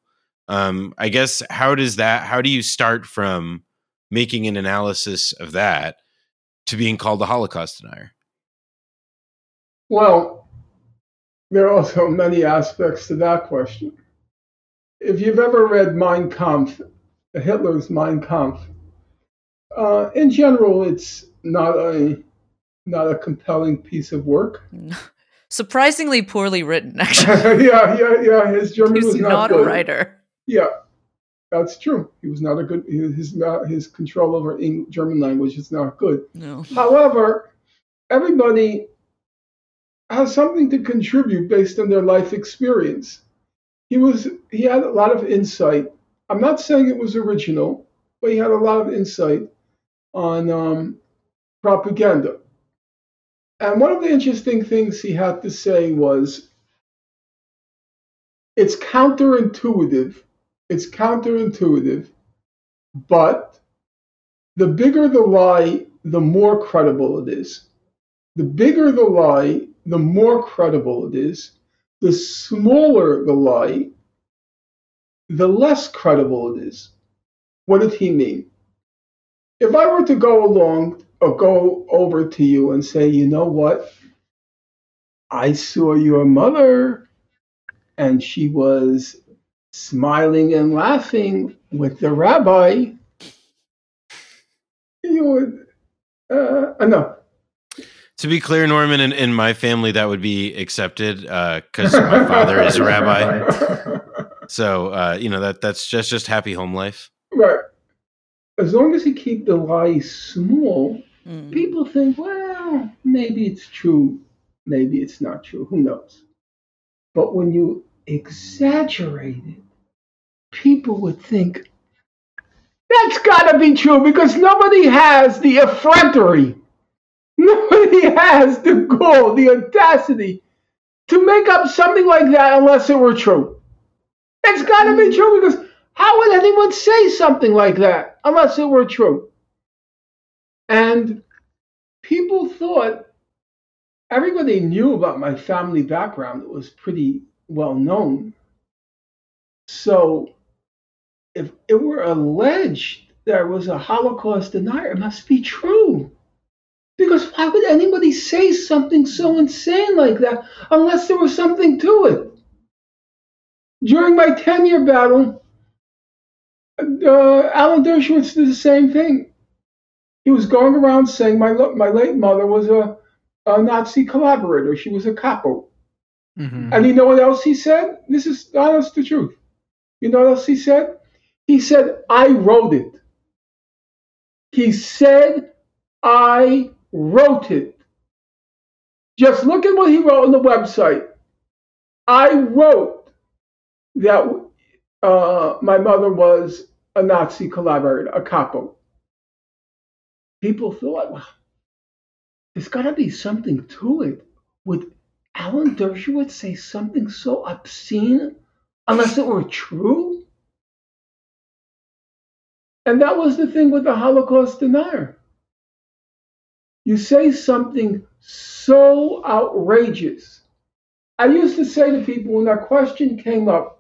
Um, I guess how does that? How do you start from making an analysis of that to being called a Holocaust denier? Well, there are also many aspects to that question. If you've ever read Mein Kampf, Hitler's Mein Kampf, uh, in general, it's not a not a compelling piece of work. Surprisingly poorly written, actually. yeah, yeah, yeah. His German He's was not, not, a writer. Yeah, that's true. He was not a good. His his control over Eng- German language is not good. No. However, everybody has something to contribute based on their life experience. He was he had a lot of insight. I'm not saying it was original, but he had a lot of insight on um, propaganda. And one of the interesting things he had to say was it's counterintuitive. It's counterintuitive, but the bigger the lie, the more credible it is. The bigger the lie, the more credible it is. The smaller the lie, the less credible it is. What did he mean? If I were to go along go over to you and say, you know what? I saw your mother and she was smiling and laughing with the rabbi. You would, uh, uh, no, To be clear, Norman, in, in my family, that would be accepted because my father is a rabbi. So uh, you know that that's just just happy home life. right. As long as you keep the lie small, Mm. people think, well, maybe it's true, maybe it's not true, who knows? But when you exaggerate it, people would think, that's got to be true because nobody has the effrontery, nobody has the gall, the audacity to make up something like that unless it were true. It's got to be true because how would anyone say something like that unless it were true? And people thought everybody knew about my family background. It was pretty well known. So if it were alleged there was a Holocaust denier, it must be true. Because why would anybody say something so insane like that unless there was something to it? During my 10 year battle, uh, Alan Dershowitz did the same thing. He was going around saying my, my late mother was a, a Nazi collaborator. She was a capo. Mhm. And you know what else he said? This is honest the truth. You know what else he said? He said, I wrote it. He said, I wrote it. Just look at what he wrote on the website. I wrote that uh, my mother was a Nazi collaborator, a capo. People thought, well, there's got to be something to it. Would Alan Dershowitz say something so obscene unless it were true? And that was the thing with the Holocaust denier. You say something so outrageous. I used to say to people when that question came up,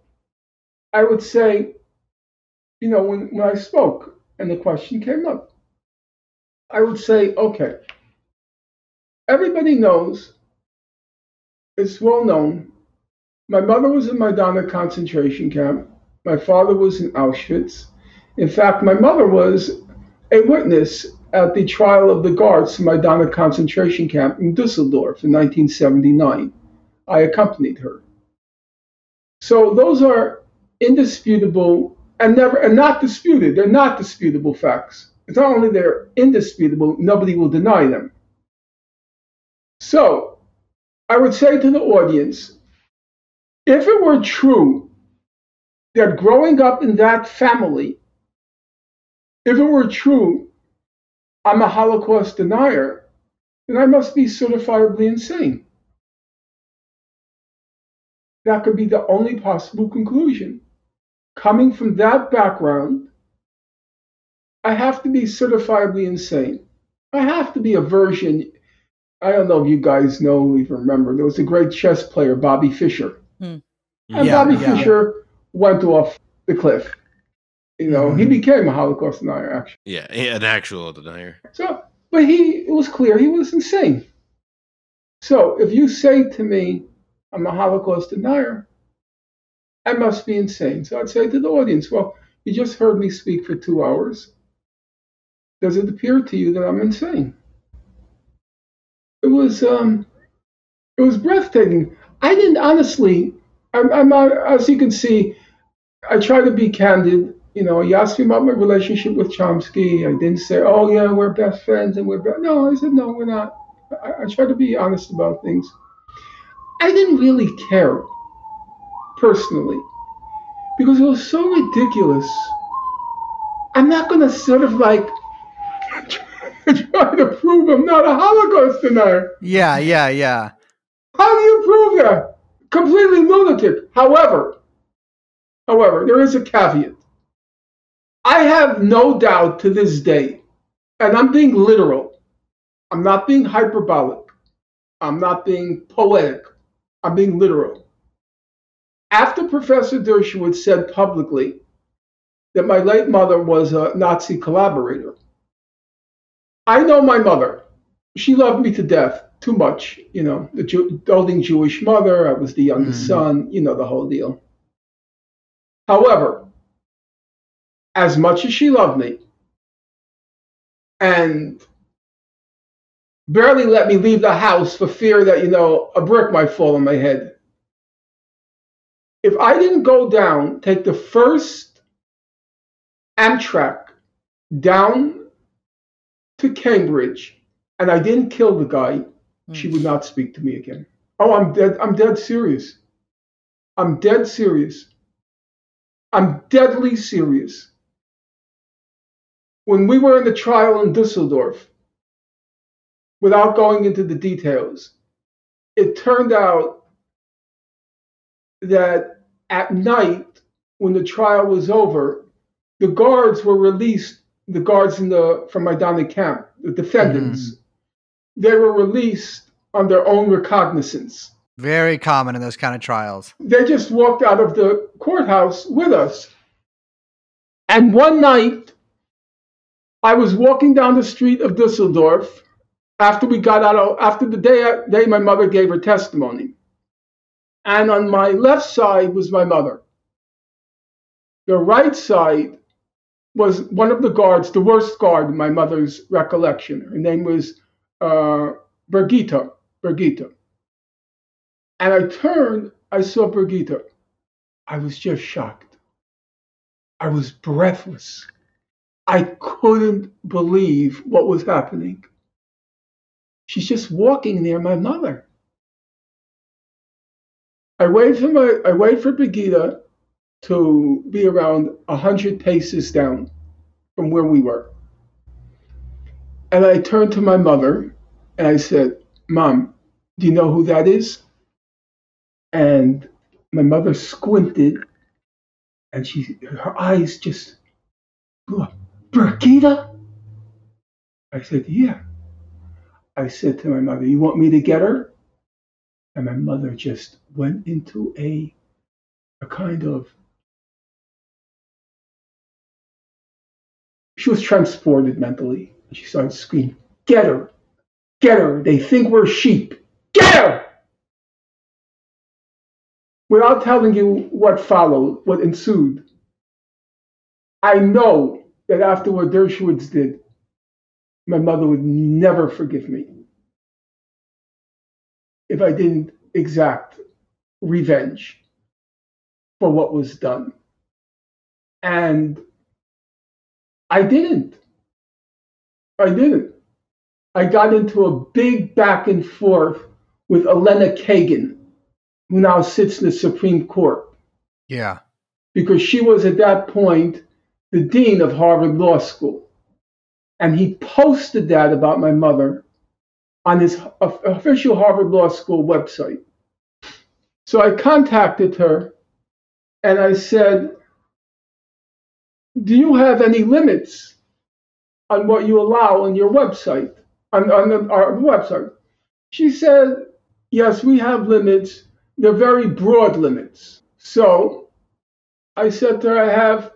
I would say, you know, when, when I spoke and the question came up, I would say, okay, everybody knows, it's well known, my mother was in Majdanek concentration camp, my father was in Auschwitz. In fact, my mother was a witness at the trial of the guards to Majdanek concentration camp in Dusseldorf in 1979. I accompanied her. So those are indisputable and never and not disputed. They're not disputable facts. It's not only they're indisputable, nobody will deny them. So I would say to the audience, if it were true that growing up in that family, if it were true I'm a Holocaust denier, then I must be certifiably insane. That could be the only possible conclusion. Coming from that background, I have to be certifiably insane. I have to be a version. I don't know if you guys know, even remember, there was a great chess player, Bobby Fischer. And Yeah, Bobby yeah. Fischer went off the cliff. You know, he Mhm. became a Holocaust denier, actually. Yeah, yeah, an actual denier. So, but he, it was clear he was insane. So, if you say to me, I'm a Holocaust denier, I must be insane. So I'd say to the audience, well, you just heard me speak for two hours. Does it appear to you that I'm insane? It was, um, it was breathtaking. I didn't honestly. I'm, I'm as you can see, I try to be candid. You know, you asked me about my relationship with Chomsky. I didn't say, "Oh yeah, we're best friends and we're best." No, I said, "No, we're not." I, I try to be honest about things. I didn't really care personally because it was so ridiculous. I'm not going to sort of like try to prove I'm not a Holocaust denier. Yeah, yeah, yeah. How do you prove that? Completely lunatic. However, however, there is a caveat. I have no doubt to this day, and I'm being literal. I'm not being hyperbolic. I'm not being poetic. I'm being literal. After Professor Dershowitz said publicly that my late mother was a Nazi collaborator, I know my mother. She loved me to death, too much. You know, the Jew- doting Jewish mother. I was the youngest Mhm. son. You know the whole deal. However, as much as she loved me, and barely let me leave the house for fear that you know a brick might fall on my head. If I didn't go down, take the first Amtrak down to Cambridge, and I didn't kill the guy, she would hmm. not speak to me again. Oh, I'm dead. I'm dead serious. I'm dead serious. I'm deadly serious. When we were in the trial in Dusseldorf, without going into the details, it turned out that at night, when the trial was over, the guards were released. The guards in the from Majdanek camp, the defendants, mm-hmm. they were released on their own recognizance. Very common in those kind of trials. They just walked out of the courthouse with us. And one night, I was walking down the street of Dusseldorf after we got out of, after the day, day my mother gave her testimony. And on my left side was my mother. The right side was one of the guards, the worst guard in my mother's recollection. Her name was uh, Birgitta. Birgitta. And I turned, I saw Birgitta. I was just shocked. I was breathless. I couldn't believe what was happening. She's just walking near my mother. I wait for my I wait for Birgitta to be around a hundred paces down from where we were. And I turned to my mother and I said, Mom, do you know who that is? And my mother squinted and she her eyes just blew up. Birgitta? I said, Yeah. I said to my mother, You want me to get her? And my mother just went into a a kind of she was transported mentally. She started screaming, Get her! Get her! They think we're sheep! Get her! Without telling you what followed, what ensued, I know that after what Dershowitz did, my mother would never forgive me if I didn't exact revenge for what was done. And I didn't. I didn't. I got into a big back and forth with Elena Kagan, who now sits in the Supreme Court, Yeah. because she was at that point the dean of Harvard Law School. And he posted that about my mother on his official Harvard Law School website. So I contacted her and I said, Do you have any limits on what you allow on your website, on, on the, our website. She said, yes, we have limits. They're very broad limits. So I said to her, I have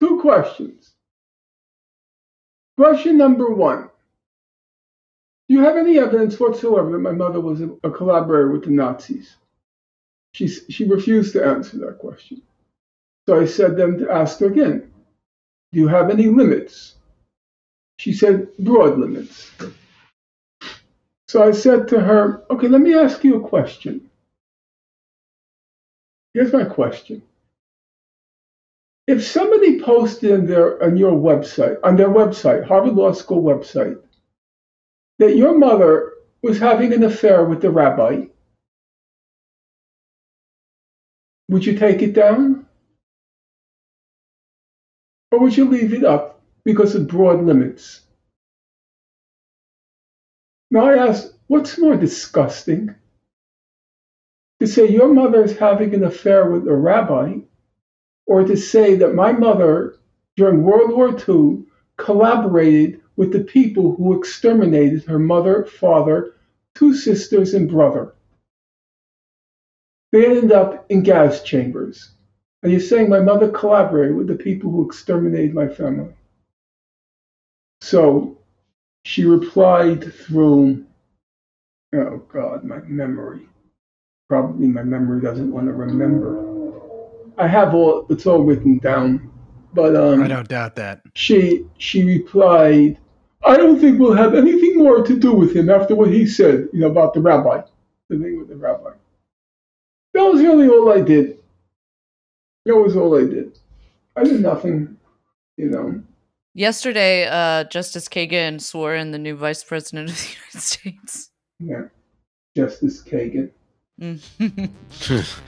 two questions. Question number one Do you have any evidence whatsoever that my mother was a, a collaborator with the Nazis? She, she refused to answer that question. So I said then to ask her again Do you have any limits? She said, Broad limits. So I said to her, Okay, let me ask you a question. Here's my question. If somebody posted on their on your website, on their website, Harvard Law School website, that your mother was having an affair with the rabbi, would you take it down? Or would you leave it up because of broad limits? Now I ask, what's more disgusting? To say your mother is having an affair with a rabbi, or to say that my mother, during World War II, collaborated with the people who exterminated her mother, father, two sisters, and brother. They ended up in gas chambers. Are you saying my mother collaborated with the people who exterminated my family? So she replied through, oh God, my memory. Probably my memory doesn't want to remember. I have all, it's all written down. But um, I don't doubt that. she she replied, I don't think we'll have anything more to do with him after what he said, you know, about the rabbi, the thing with the rabbi. That was really all I did. That was all I did. I did nothing, you know. Yesterday, uh, Justice Kagan swore in the new Vice President of the United States. Yeah. Justice Kagan. Mm.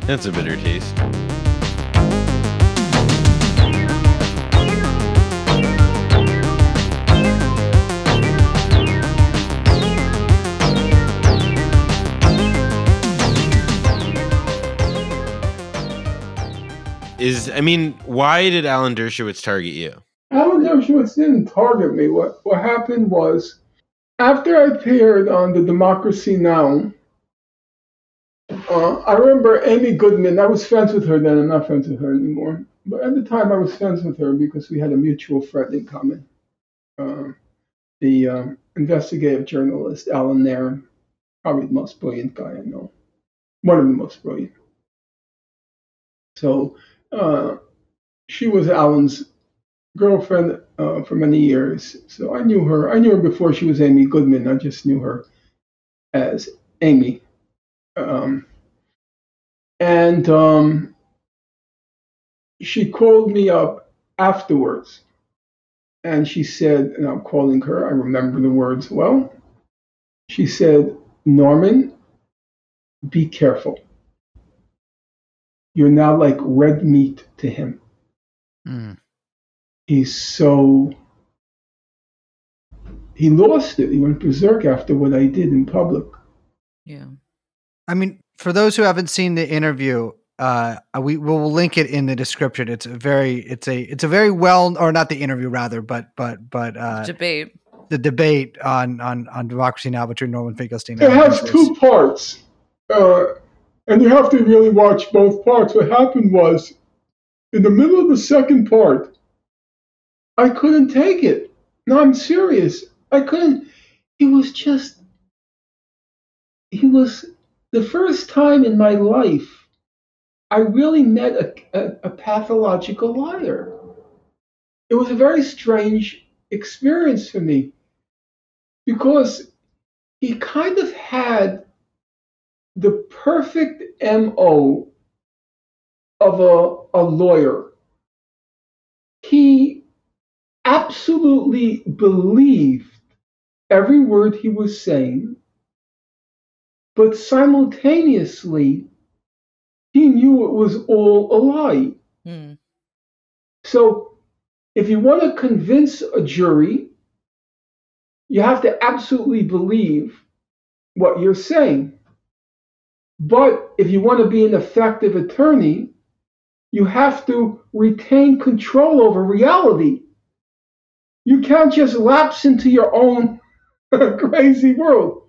That's a bitter taste. Is I mean, why did Alan Dershowitz target you? Alan Dershowitz didn't target me. What what happened was after I appeared on the Democracy Now, uh, I remember Amy Goodman. I was friends with her then. I'm not friends with her anymore. But at the time, I was friends with her because we had a mutual friend in common. Uh, the um, investigative journalist Allan Nairn, probably the most brilliant guy I know, one of the most brilliant. So uh, she was Allan's girlfriend uh, for many years. So I knew her. I knew her before she was Amy Goodman. I just knew her as Amy. Um, and um, she called me up afterwards. And she said, and I'm calling her, I remember the words well. She said, Norman, be careful. You're now like red meat to him. Mm. He's so. He lost it. He went berserk after what I did in public. yeah. I mean, for those who haven't seen the interview, uh, we will link it in the description. It's a very, it's a, it's a very well, or not the interview rather, but, but, but uh, Debate. the debate on on on democracy now between Norman Finkelstein. It has two parts, uh, and you have to really watch both parts. What happened was, in the middle of the second part, I couldn't take it. No, I'm serious. I couldn't. He was just. He was the first time in my life I really met a, a, a pathological liar. It was a very strange experience for me because he kind of had the perfect MO of a, a lawyer. He absolutely believed every word he was saying, but simultaneously, he knew it was all a lie. Mm. So, if you want to convince a jury, you have to absolutely believe what you're saying. But if you want to be an effective attorney, you have to retain control over reality. You can't just lapse into your own crazy world.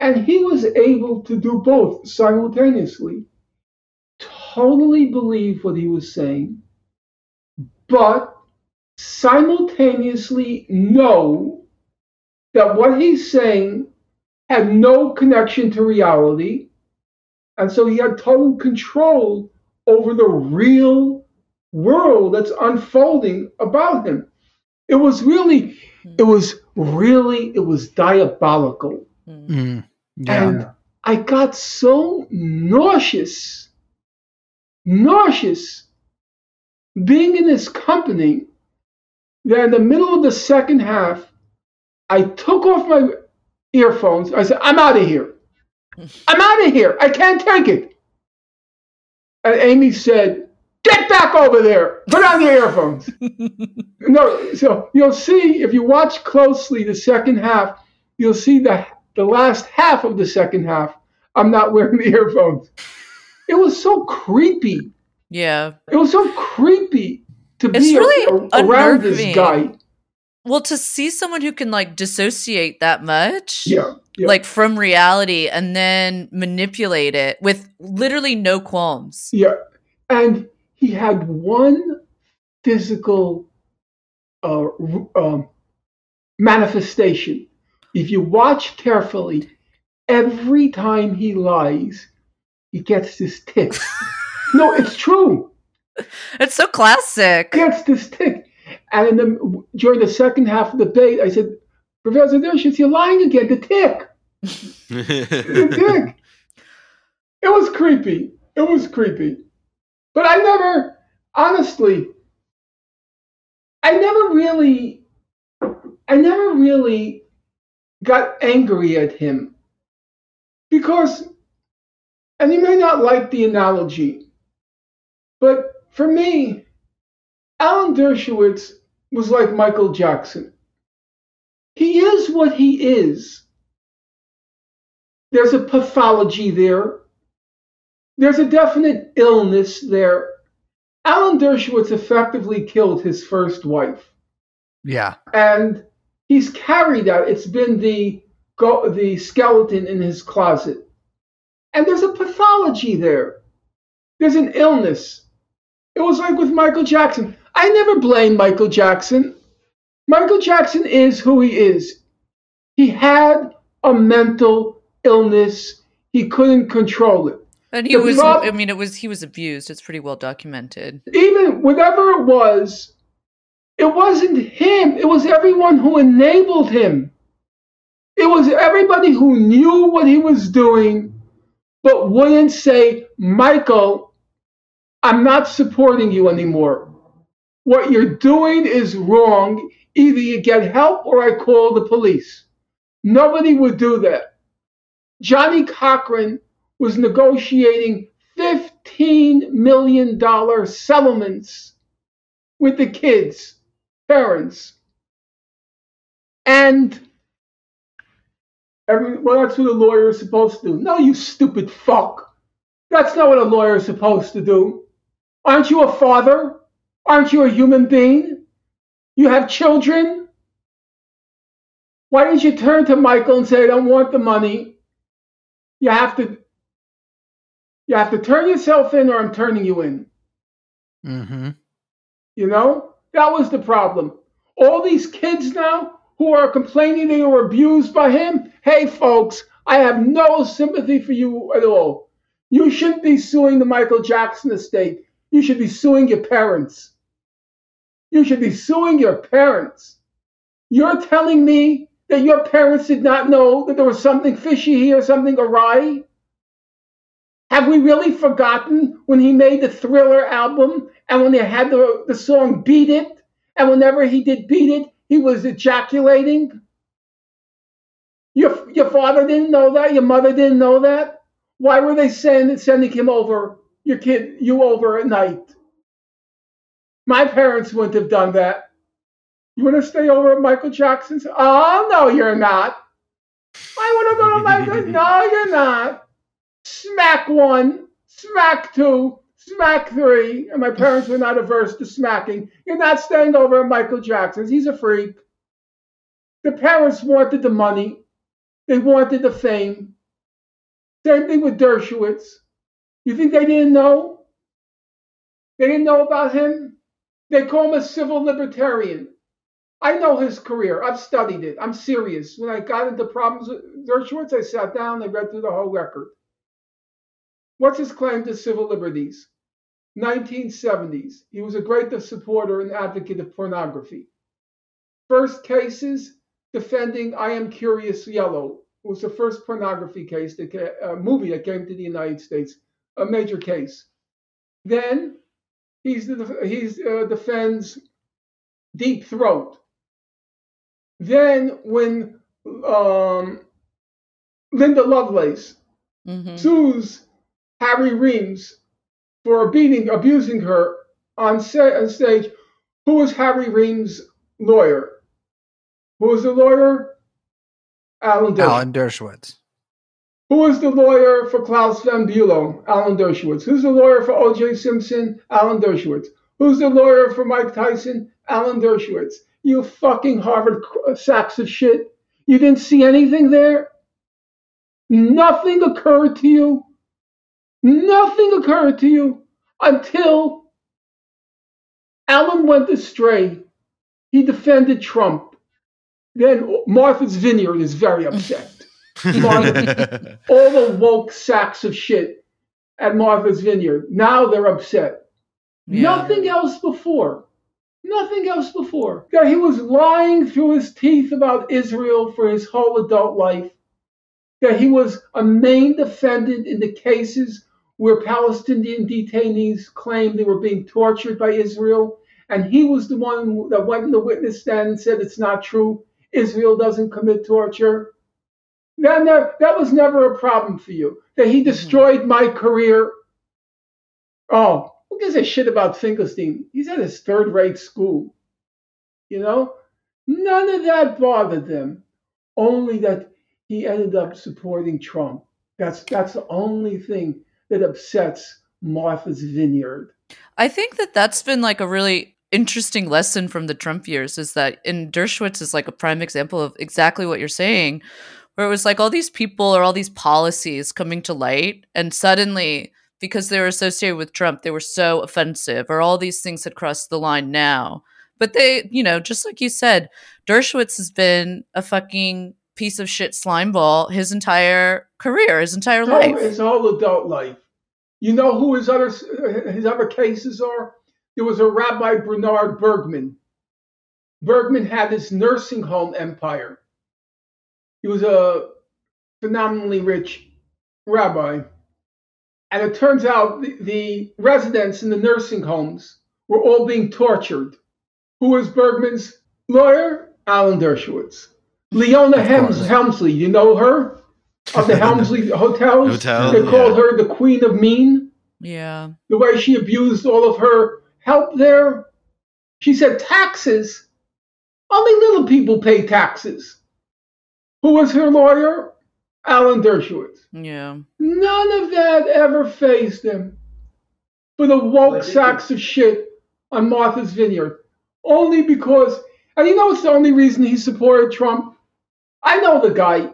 And he was able to do both simultaneously. Totally believe what he was saying, but simultaneously know that what he's saying had no connection to reality. And so he had total control over the real world that's unfolding about him. It was really, it was really, it was diabolical. Mm. Mm. Yeah. And I got so nauseous, nauseous being in this company that in the middle of the second half, I took off my earphones. I said, I'm out of here. I'm out of here. I can't take it. And Amy said, Get back over there. Put on your earphones. no, so you'll see if you watch closely the second half, you'll see the the last half of the second half. I'm not wearing the earphones. It was so creepy. Yeah. It was so creepy to It's be really a- around this guy. Well, to see someone who can like dissociate that much, Yeah, yeah. like from reality, and then manipulate it with literally no qualms. Yeah, and he had one physical uh, um, manifestation. If you watch carefully, every time he lies, he gets this tic. no, it's true. It's so classic. Gets this tic. And in the, during the second half of the debate, I said, Professor Dershowitz, you're lying again. The tic. The tic. It was creepy. It was creepy. But I never, honestly, I never really, I never really got angry at him. Because, and you may not like the analogy, but for me, Alan Dershowitz was like Michael Jackson. He is what he is. There's a pathology there. There's a definite illness there. Alan Dershowitz effectively killed his first wife, Yeah. and he's carried that. It's been the go, the skeleton in his closet, and there's a pathology there. There's an illness. It was like with Michael Jackson. I never blame Michael Jackson. Michael Jackson is who he is. He had a mental illness. He couldn't control it. And he The was, prob- I mean, it was, he was abused. It's pretty well documented. even whatever it was, it wasn't him. It was everyone who enabled him. It was everybody who knew what he was doing, but wouldn't say, Michael, I'm not supporting you anymore. What you're doing is wrong. Either you get help or I call the police. Nobody would do that. Johnnie Cochran was negotiating $15 million settlements with the kids' parents. And every, well, that's what a lawyer is supposed to do. No, you stupid fuck. That's not what a lawyer is supposed to do. Aren't you a father? Aren't you a human being? You have children? Why didn't you turn to Michael and say, I don't want the money? You have to you have to turn yourself in or I'm turning you in. Mm-hmm. You know? That was the problem. All these kids now who are complaining they were abused by him, hey folks, I have no sympathy for you at all. You shouldn't be suing the Michael Jackson estate. You should be suing your parents. You should be suing your parents. You're telling me that your parents did not know that there was something fishy here, something awry? Have we really forgotten when he made the Thriller album and when they had the, the song Beat It? And whenever he did Beat It, he was ejaculating? Your, your father didn't know that? Your mother didn't know that? Why were they send, sending him over, your kid, you over at night? My parents wouldn't have done that. You want to stay over at Michael Jackson's? Oh, no, you're not. I want to go to Michael. No, you're not. Smack one, smack two, Smack three, and my parents were not averse to smacking. You're not staying over at Michael Jackson's. He's a freak. The parents wanted the money. They wanted the fame. Same thing with Dershowitz. You think they didn't know? They didn't know about him? They call him a civil libertarian. I know his career. I've studied it. I'm serious. When I got into problems with Dershowitz, I sat down, I read through the whole record. What's his claim to civil liberties? 1970s. He was a great supporter and advocate of pornography. First cases defending I Am Curious Yellow it was the first pornography case, that uh, movie that came to the United States, a major case. Then he's the, he's uh, defends Deep Throat. Then when um, Linda Lovelace Mhm. sues Harry Reams for beating, abusing her on, sa- on stage. Who was Harry Reams' lawyer? Who was the lawyer? Alan Dershowitz. Alan Dershowitz. Who was the lawyer for Claus von Bülow? Alan Dershowitz. Who's the lawyer for O.J. Simpson? Alan Dershowitz. Who's the lawyer for Mike Tyson? Alan Dershowitz. You fucking Harvard uh, sacks of shit. You didn't see anything there? Nothing occurred to you? Nothing occurred to you until Alan went astray. He defended Trump. Then Martha's Vineyard is very upset. Martha, all the woke sacks of shit at Martha's Vineyard. Now they're upset. Yeah. Nothing else before. Nothing else before. That he was lying through his teeth about Israel for his whole adult life. That he was a main defendant in the cases where Palestinian detainees claimed they were being tortured by Israel. And he was the one that went in the witness stand and said it's not true. Israel doesn't commit torture. That, that, that was never a problem for you. That he mm-hmm. destroyed my career. Oh, who gives a shit about Finkelstein? He's at his third rate school. You know? None of that bothered them. Only that he ended up supporting Trump. That's that's the only thing that upsets Martha's Vineyard. I think that that's been like a really interesting lesson from the Trump years is that in Dershowitz is like a prime example of exactly what you're saying, where it was like all these people or all these policies coming to light, and suddenly because they were associated with Trump, they were so offensive, or all these things had crossed the line now. But they, you know, just like you said, Dershowitz has been a fucking piece of shit slime ball his entire career, his entire whole, life. his whole adult life. You know who his other his other cases are? There was a Rabbi Bernard Bergman. Bergman had his nursing home empire. He was a phenomenally rich rabbi. And it turns out the, the residents in the nursing homes were all being tortured. Who was Bergman's lawyer? Alan Dershowitz. Leona Of Helms, course. Helmsley, you know her? Of the Helmsley hotels? Hotel, They called yeah. her the Queen of Mean. Yeah. The way she abused all of her help there. She said, taxes? Only little people pay taxes. Who was her lawyer? Alan Dershowitz. Yeah. None of that ever fazed him. For the woke sacks of shit on Martha's Vineyard. Only because, and you know it's the only reason he supported Trump? I know the guy.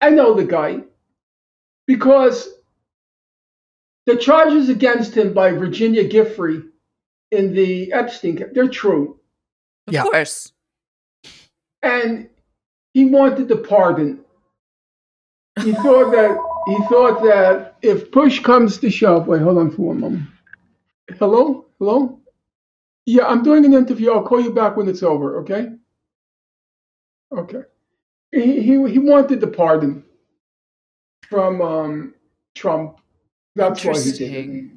I know the guy. Because the charges against him by Virginia Giuffre in the Epstein, ca- they're true. Of Yeah. course. and he wanted the pardon. He thought that he thought that if push comes to shove, wait, hold on for one moment. Hello, hello. Yeah, I'm doing an interview. I'll call you back when it's over. Okay. Okay. He he, he wanted the pardon from um, Trump. That's why he did.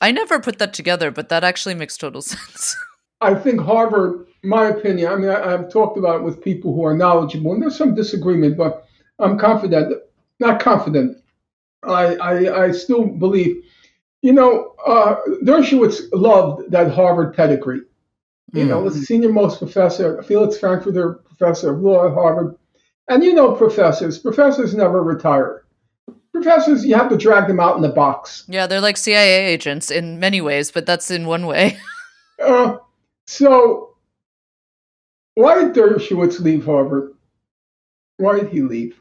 I never put that together, but that actually makes total sense. I think Harvard, my opinion, I mean, I, I've talked about it with people who are knowledgeable, and there's some disagreement, but I'm confident, not confident. I, I, I still believe, you know, uh, Dershowitz loved that Harvard pedigree. You know, was the senior most professor, Felix Frankfurter, professor of law at Harvard. And you know, professors, professors never retire. professors, you have to drag them out in the box. Yeah, they're like CIA agents in many ways, but that's in one way. Uh, so, why did Dershowitz leave Harvard? Why did he leave?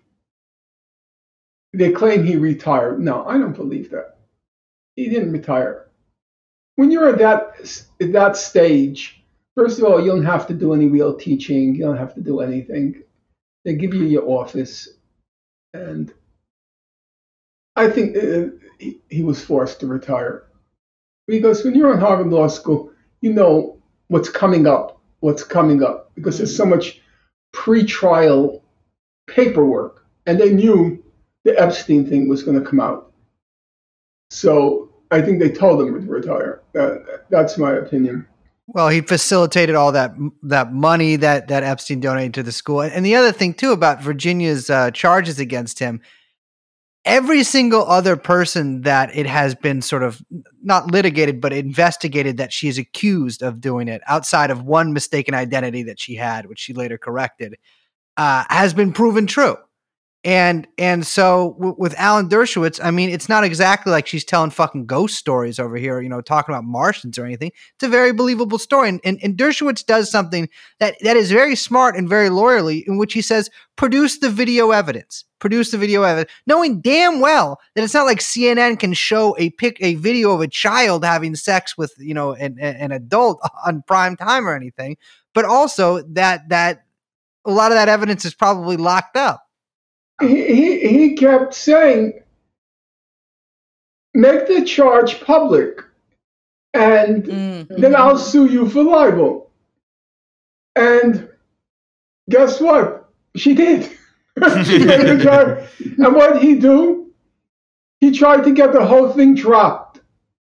They claim he retired. No, I don't believe that. He didn't retire. When you're at that at that stage, first of all, you don't have to do any real teaching. You don't have to do anything. They give you your office, and I think uh, he, he was forced to retire because when you're in Harvard Law School, you know what's coming up, what's coming up, because there's so much pre-trial paperwork, and they knew the Epstein thing was going to come out. So I think they told him to retire. That, that's my opinion. Well, he facilitated all that that money that that Epstein donated to the school, and the other thing too about Virginia's uh, charges against him. Every single other person that it has been sort of not litigated but investigated that she is accused of doing it, outside of one mistaken identity that she had, which she later corrected, uh, has been proven true. And and so w- with Alan Dershowitz, I mean, it's not exactly like she's telling fucking ghost stories over here, you know, talking about Martians or anything. It's a very believable story. And, and, and Dershowitz does something that, that is very smart and very lawyerly, in which he says, produce the video evidence. Produce the video evidence, knowing damn well that it's not like CNN can show a pic, a video of a child having sex with, you know, an, an adult on prime time or anything, but also that that a lot of that evidence is probably locked up. He, he, kept saying, make the charge public, and Mm, then. I'll sue you for libel. And guess what? She did. she made the charge. And what did he do? He tried to get the whole thing dropped.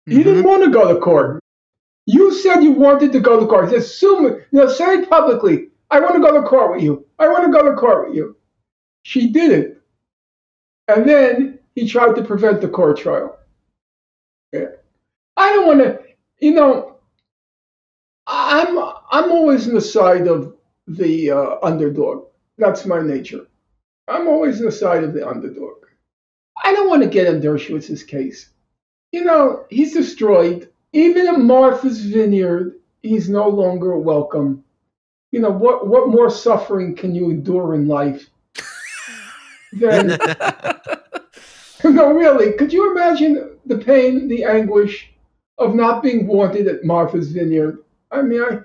He didn't want to go to court. You said you wanted to go to court. Sue. You know, say it publicly. I want to go to court with you. I want to go to court with you. She did it. And then he tried to prevent the court trial. Yeah. I don't want to, you know, I'm I'm always on the side of the uh, underdog. That's my nature. I'm always on the side of the underdog. I don't want to get in Dershowitz's case. You know, he's destroyed. Even in Martha's Vineyard, he's no longer welcome. You know, what, what more suffering can you endure in life than no, really. Could you imagine the pain, the anguish of not being wanted at Martha's Vineyard? I mean, I,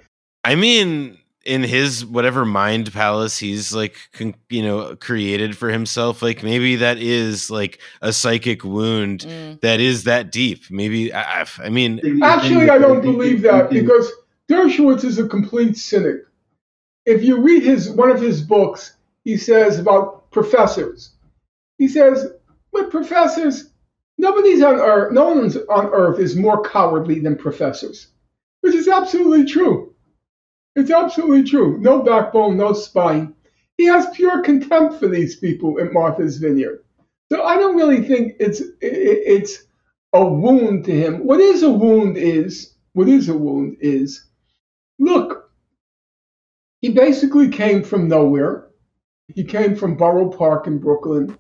I mean, in his whatever mind palace he's like, con- you know, created for himself, like maybe that is like a psychic wound Mm. that is that deep. Maybe I, I- I mean, actually, I don't believe that because Dershowitz is a complete cynic. If you read his one of his books, he says about professors. He says, but professors, nobody's on earth. No one's on earth is more cowardly than professors," which is absolutely true. It's absolutely true. No backbone, no spine. He has pure contempt for these people at Martha's Vineyard. So I don't really think it's it's a wound to him. What is a wound is what is a wound is look. He basically came from nowhere. He came from Borough Park in Brooklyn.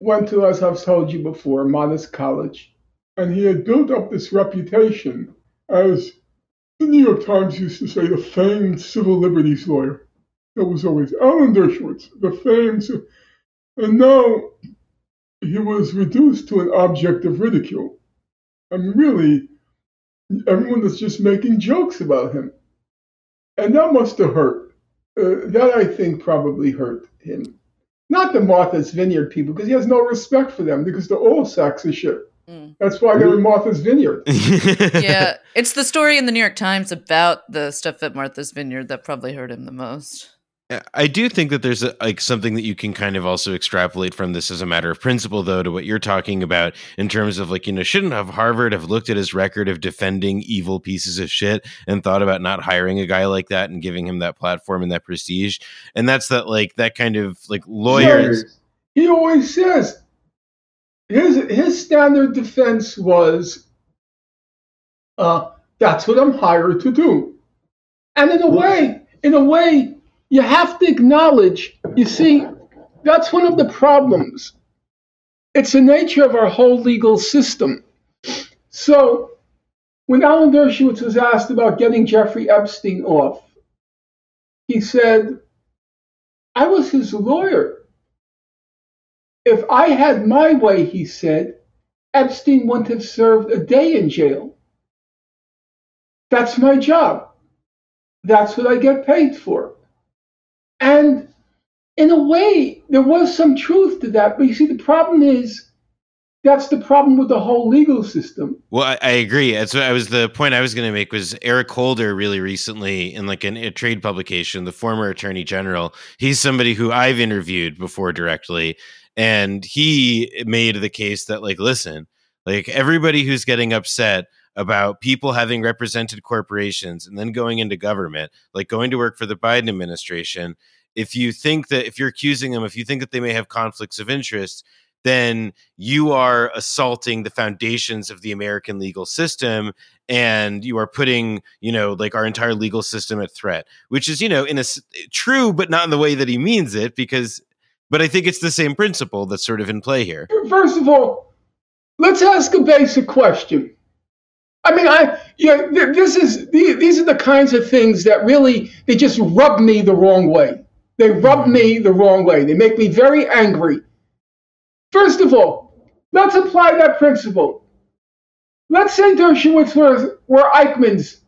Went to, as I've told you before, modest college, and he had built up this reputation as the New York Times used to say, the famed civil liberties lawyer. That was always oh, Alan Dershowitz, the famed. And now he was reduced to an object of ridicule. I mean, really, everyone was just making jokes about him. And that must have hurt. Uh, that, I think, probably hurt him. Not the Martha's Vineyard people, because he has no respect for them, because they're all sacks of shit. Mm. That's why they're in Martha's Vineyard. yeah, it's the story in the New York Times about the stuff at Martha's Vineyard that probably hurt him the most. I do think that there's a, like something that you can kind of also extrapolate from this as a matter of principle, though, to what you're talking about in terms of like, you know, shouldn't have Harvard have looked at his record of defending evil pieces of shit and thought about not hiring a guy like that and giving him that platform and that prestige? And that's that, like, that kind of like lawyers. He always says his his standard defense was, uh, "That's what I'm hired to do," and in a way, in a way, you have to acknowledge. You see, that's one of the problems It's the nature of our whole legal system. So, when Alan Dershowitz was asked about getting Jeffrey Epstein off, he said, I was his lawyer. If I had my way, he said, Epstein wouldn't have served a day in jail. That's my job. That's what I get paid for. And in a way, there was some truth to that. But you see, the problem is that's the problem with the whole legal system. Well, I, I agree. That's what I was the point I was going to make was Eric Holder really recently in like an, a trade publication, the former attorney general. He's somebody who I've interviewed before directly, and he made the case that like, listen, like everybody who's getting upset about people having represented corporations and then going into government, like going to work for the Biden administration. If you think that if you're accusing them, if you think that they may have conflicts of interest, then you are assaulting the foundations of the American legal system and you are putting, you know, like our entire legal system at threat, which is, you know, in a true, but not in the way that he means it, because, but I think it's the same principle that's sort of in play here. First of all, let's ask a basic question. I mean, I yeah, th- this is these are the kinds of things that really they just rub me the wrong way. They rub me the wrong way. They make me very angry. First of all, let's apply that principle. Let's say Dershowitz were, were Eichmann's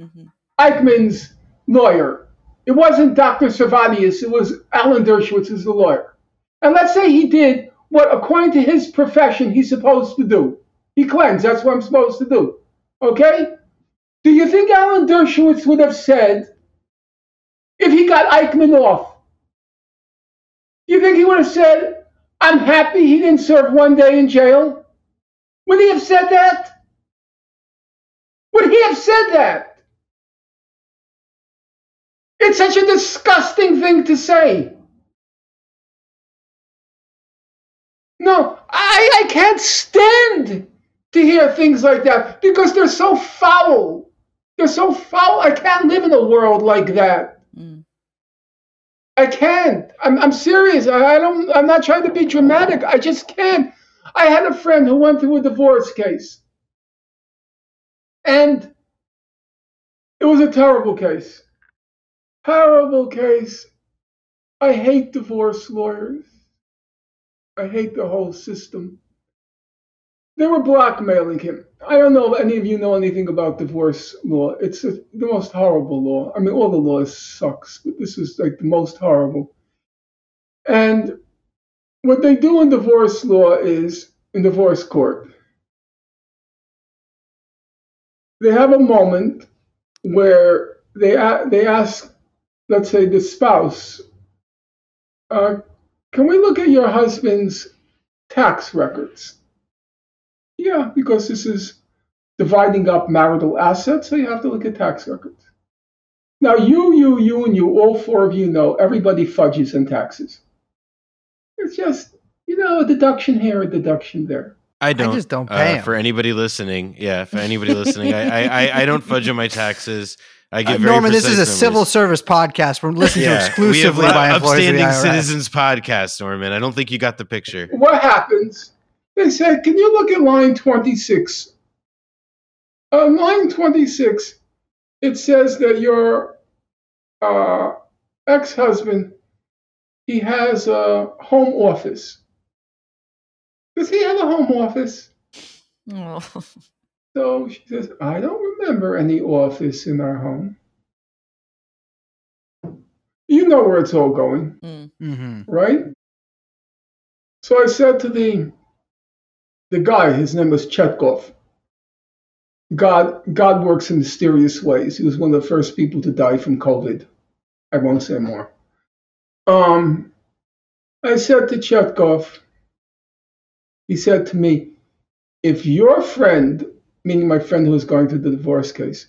Mhm. Eichmann's lawyer. It wasn't Dr. Servatius, it was Alan Dershowitz as the lawyer. And let's say he did what, according to his profession, he's supposed to do. He claims that's what I'm supposed to do. Okay? Do you think Alan Dershowitz would have said, if he got Eichmann off, do you think he would have said, I'm happy he didn't serve one day in jail? Would he have said that? Would he have said that? It's such a disgusting thing to say. No, I, I can't stand to hear things like that because they're so foul. They're so foul. I can't live in a world like that. Mm. I can't. I'm, I'm serious. I, I don't. I'm not trying to be dramatic. I just can't. I had a friend who went through a divorce case, and it was a terrible case. Terrible case. I hate divorce lawyers. I hate the whole system. They were blackmailing him. I don't know if any of you know anything about divorce law. It's a, the most horrible law. I mean, all the laws sucks, but this is like the most horrible. And what they do in divorce law is in divorce court, they have a moment where they they ask, let's say, the spouse, uh, "Can we look at your husband's tax records?" Yeah, because this is dividing up marital assets, so you have to look at tax records. Now, you, you, you, and you, all four of you know everybody fudges in taxes. It's just, you know, a deduction here, a deduction there. I don't. I just don't uh, for anybody listening. Yeah, for anybody listening, I, I I I don't fudge on my taxes. I get Uh, very Norman, this is a precise civil service podcast. We're listening to Yeah, we have exclusively by employees of the upstanding IRS. citizens podcast, Norman. I don't think you got the picture. What happens? They said, can you look at line 26? Uh, line 26, it says that your uh, ex husband, he has a home office. Does he have a home office? Oh. So she says, I don't remember any office in our home. You know where it's all going, Mm. Mhm. right? So I said to the the guy, his name was Chetkov. God God works in mysterious ways. He was one of the first people to die from COVID. I won't say more. Um, I said to Chetkov, he said to me, if your friend, meaning my friend who was going through the divorce case,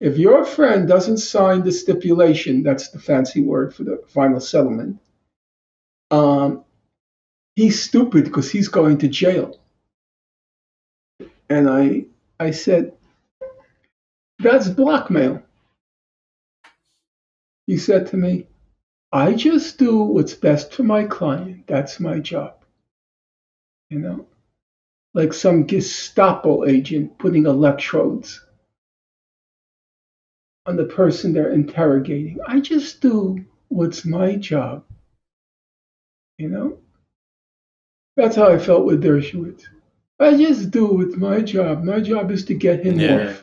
if your friend doesn't sign the stipulation, that's the fancy word for the final settlement, um, he's stupid because he's going to jail. And I, I said, that's blackmail. He said to me, I just do what's best for my client. That's my job. you know, like some Gestapo agent putting electrodes on the person they're interrogating. I just do what's my job, you know. That's how I felt with Dershowitz. I just do what's my job. My job is to get him Yeah. off.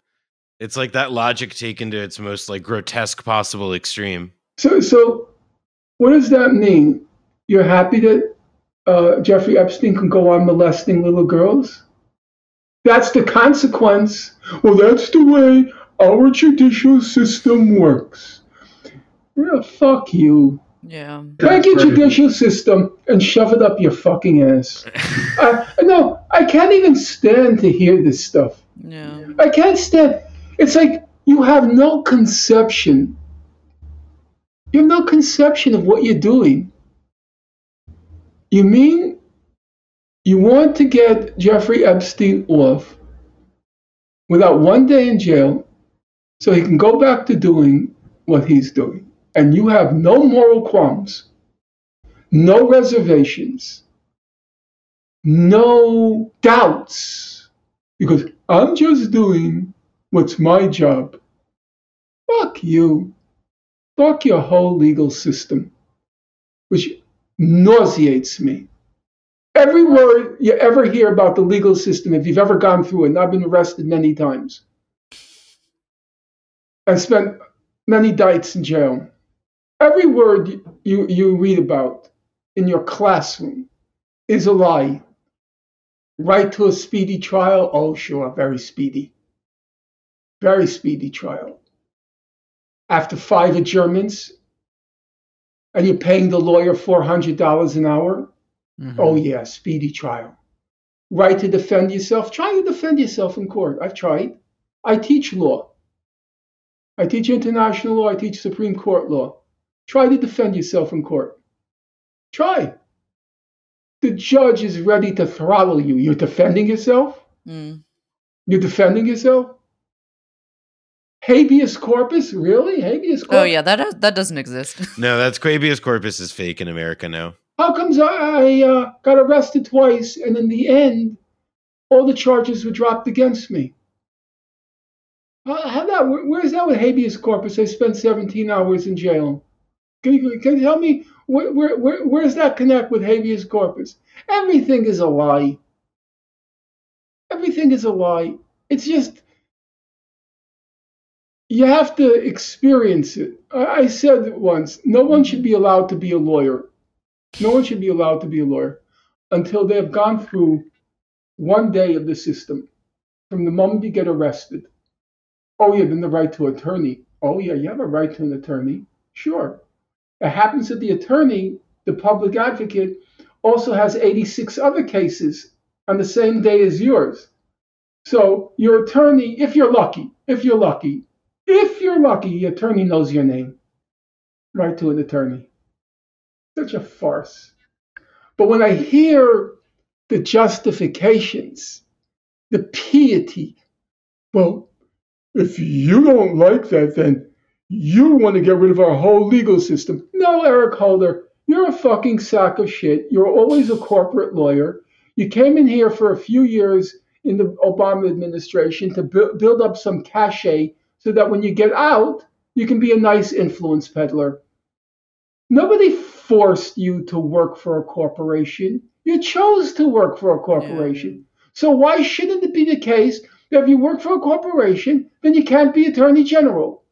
It's like that logic taken to its most like grotesque possible extreme. So, so what does that mean? You're happy that uh, Jeffrey Epstein can go on molesting little girls? That's the consequence. Well, that's the way our judicial system works. Yeah, fuck you. Yeah. Take your judicial system and shove it up your fucking ass. I, no, I can't even stand to hear this stuff. Yeah. I can't stand. It's like you have no conception. You have no conception of what you're doing. You mean you want to get Jeffrey Epstein off without one day in jail so he can go back to doing what he's doing. And you have no moral qualms, no reservations, no doubts, because I'm just doing what's my job. Fuck you. Fuck your whole legal system, which nauseates me. Every word you ever hear about the legal system, if you've ever gone through it, and I've been arrested many times and spent many nights in jail, every word you, you read about in your classroom is a lie. Right to a speedy trial? Oh, sure, very speedy. Very speedy trial. After five adjournments, and you're paying the lawyer $400 an hour? Mhm. Oh, yeah, speedy trial. Right to defend yourself? Try to defend yourself in court. I've tried. I teach law. I teach international law. I teach Supreme Court law. Try to defend yourself in court. Try. The judge is ready to throttle you. You're defending yourself? Mm. You're defending yourself? Habeas corpus? Really? Habeas corpus? Oh yeah, that that doesn't exist. No, that's habeas corpus is fake in America now. How comes I, I uh, got arrested twice and in the end, all the charges were dropped against me? How, how that? Where, where's that with habeas corpus? I spent 17 hours in jail. Can you, can you tell me where, where, where, where does that connect with habeas corpus? Everything is a lie. Everything is a lie. It's just you have to experience it. I, said once, no one should be allowed to be a lawyer. No one should be allowed to be a lawyer until they have gone through one day of the system from the moment you get arrested. Oh, yeah, then the right to attorney. Oh, yeah, you have a right to an attorney. Sure. It happens that the attorney, the public advocate, also has 86 other cases on the same day as yours. So your attorney, if you're lucky, if you're lucky, if you're lucky, your attorney knows your name. Right to an attorney. Such a farce. But when I hear the justifications, the piety, well, if you don't like that, then you want to get rid of our whole legal system. No, Eric Holder, you're a fucking sack of shit. You're always a corporate lawyer. You came in here for a few years in the Obama administration to bu- build up some cachet so that when you get out, you can be a nice influence peddler. Nobody forced you to work for a corporation. You chose to work for a corporation. So why shouldn't it be the case that if you work for a corporation, then you can't be attorney general?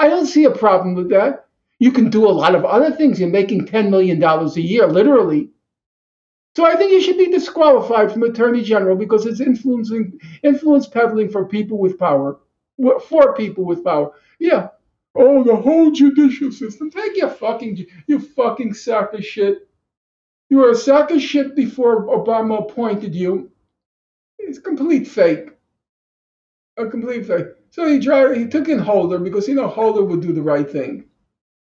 I don't see a problem with that. You can do a lot of other things. You're making $10 million a year, literally. So I think you should be disqualified from attorney general because it's influencing influence peddling for people with power, for people with power. Yeah. Oh, the whole judicial system. Take your fucking, you fucking sack of shit. You were a sack of shit before Obama appointed you. It's complete fake. A complete fake. So he tried. He took in Holder because you know Holder would do the right thing.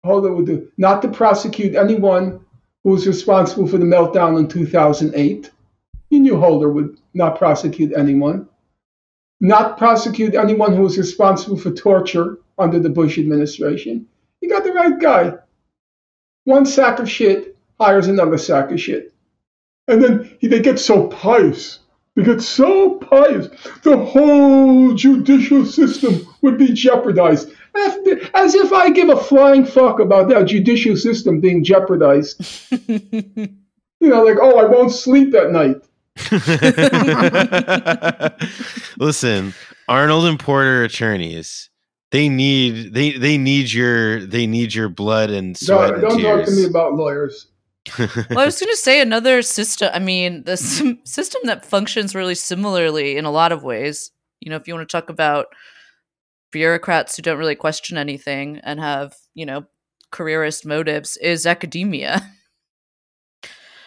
Holder would do not to prosecute anyone who was responsible for the meltdown in 2008. He knew Holder would not prosecute anyone. Not prosecute anyone who was responsible for torture under the Bush administration. He got the right guy. One sack of shit hires another sack of shit. And then he, they get so pious. They get so pious. The whole judicial system would be jeopardized. As, as if I give a flying fuck about that judicial system being jeopardized. You know, like, oh, I won't sleep at night. Listen, Arnold and Porter attorneys. They need they they need your they need your blood and sweat Don't, and don't talk to me about lawyers. Well, I was going to say another system. I mean, the system that functions really similarly in a lot of ways. You know, if you want to talk about bureaucrats who don't really question anything and have, you know, careerist motives, is academia.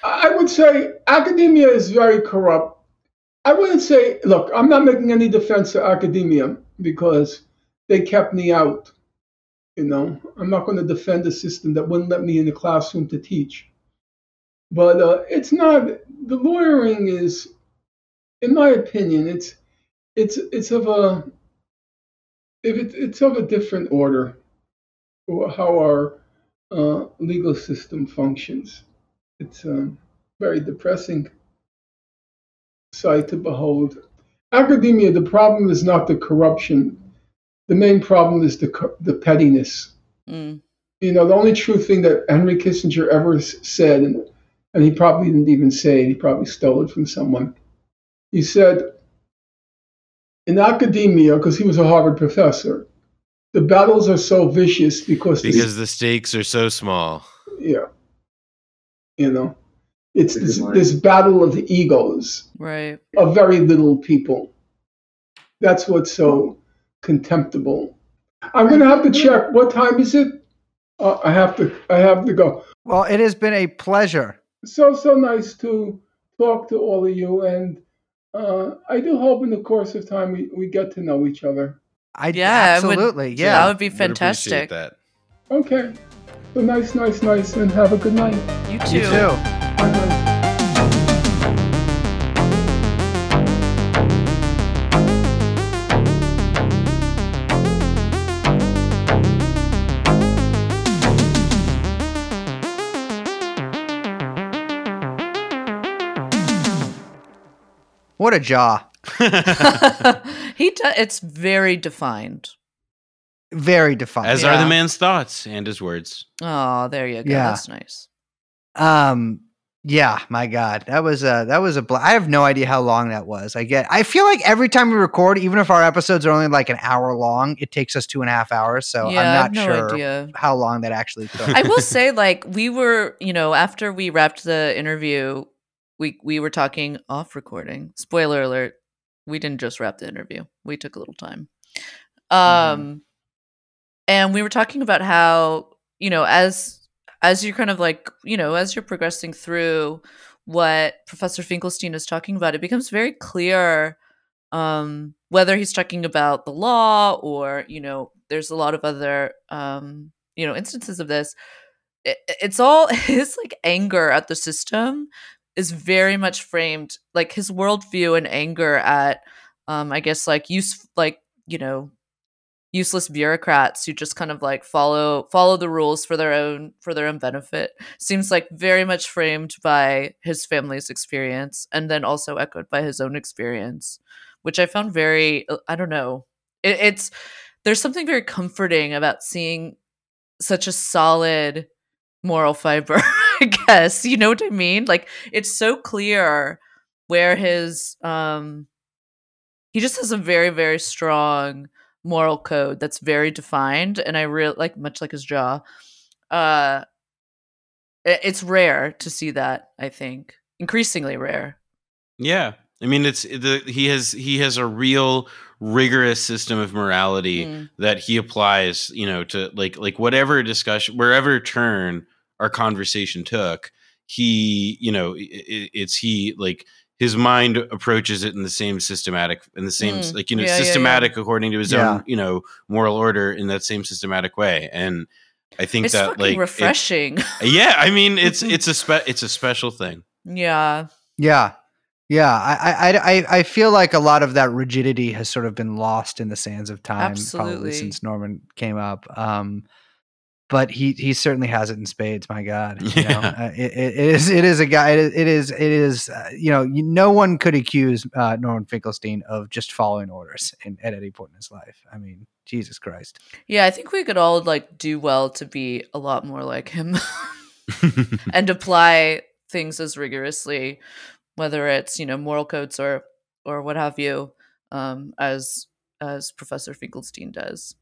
I would say academia is very corrupt. I wouldn't say, look, I'm not making any defense of academia because they kept me out. You know, I'm not going to defend a system that wouldn't let me in the classroom to teach. But uh, it's not the lawyering is, in my opinion, it's it's it's of a if it, it's of a different order, how our uh, legal system functions. It's a very depressing sight to behold. Academia, the problem is not the corruption. The main problem is the the pettiness. Mm. You know, the only true thing that Henry Kissinger ever said, and, and he probably didn't even say it, he probably stole it from someone. He said, in academia, because he was a Harvard professor, the battles are so vicious because, the- because the stakes are so small. yeah, you know, it's this, this battle of the egos. Right. of very little people. That's what's so contemptible. I'm gonna have to check. What time is it? Uh, I have to. I have to go. Well, it has been a pleasure. So so nice to talk to all of you, and uh, I do hope in the course of time we, we get to know each other. I Yeah, absolutely would- absolutely. That would be Would appreciate fantastic. That. Okay. So nice, nice, nice, and have a good night. You too. You too. What a jaw. he does. It's very defined. Very defined. As are the man's thoughts and his words. Oh, there you go. Yeah. That's nice. Um yeah, my god. That was a that was a bl- I have no idea how long that was. I get I feel like every time we record, even if our episodes are only like an hour long, it takes us two and a half hours. So yeah, I'm not no sure idea. how long that actually took. I will say, like, we were, you know, after we wrapped the interview, we we were talking off recording. Spoiler alert: we didn't just wrap the interview; we took a little time. Um, and we were talking about how you know, as as you're kind of like, you know, as you're progressing through what Professor Finkelstein is talking about, it becomes very clear um, whether he's talking about the law or you know, there's a lot of other um, you know instances of this it, it's all his like anger at the system is very much framed like his worldview and anger at um i guess like use like you know useless bureaucrats who just kind of like follow follow the rules for their own for their own benefit seems like very much framed by his family's experience and then also echoed by his own experience which i found very uh, i don't know it, it's there's something very comforting about seeing such a solid moral fiber i guess you know what i mean like it's so clear where his um he just has a very very strong moral code that's very defined and i really like much like his jaw uh it's rare to see that i think increasingly rare Yeah. I mean it's the he has he has a real rigorous system of morality Mm. that he applies, you know, to like like whatever discussion wherever turn our conversation took, he, you know, i- i- it's he like his mind approaches it in the same systematic in the same Mm. like you know Yeah, yeah, yeah. systematic according to his Yeah. own, you know, moral order in that same systematic way. And I think it's that fucking like it- refreshing yeah, I mean it's it's a spe- it's a special thing. yeah Yeah. Yeah. I, I, I, I feel like a lot of that rigidity has sort of been lost in the sands of time, Absolutely. probably since Norman came up. Um, but he he certainly has it in spades. My God, you know? Uh, it, it it is it is a guy. It is it is, it is uh, you know you, no one could accuse uh, Norman Finkelstein of just following orders in, at any point in his life. I mean, Jesus Christ. Yeah, I think we could all like do well to be a lot more like him and apply things as rigorously, whether it's you know moral codes or or what have you, um, as as Professor Finkelstein does,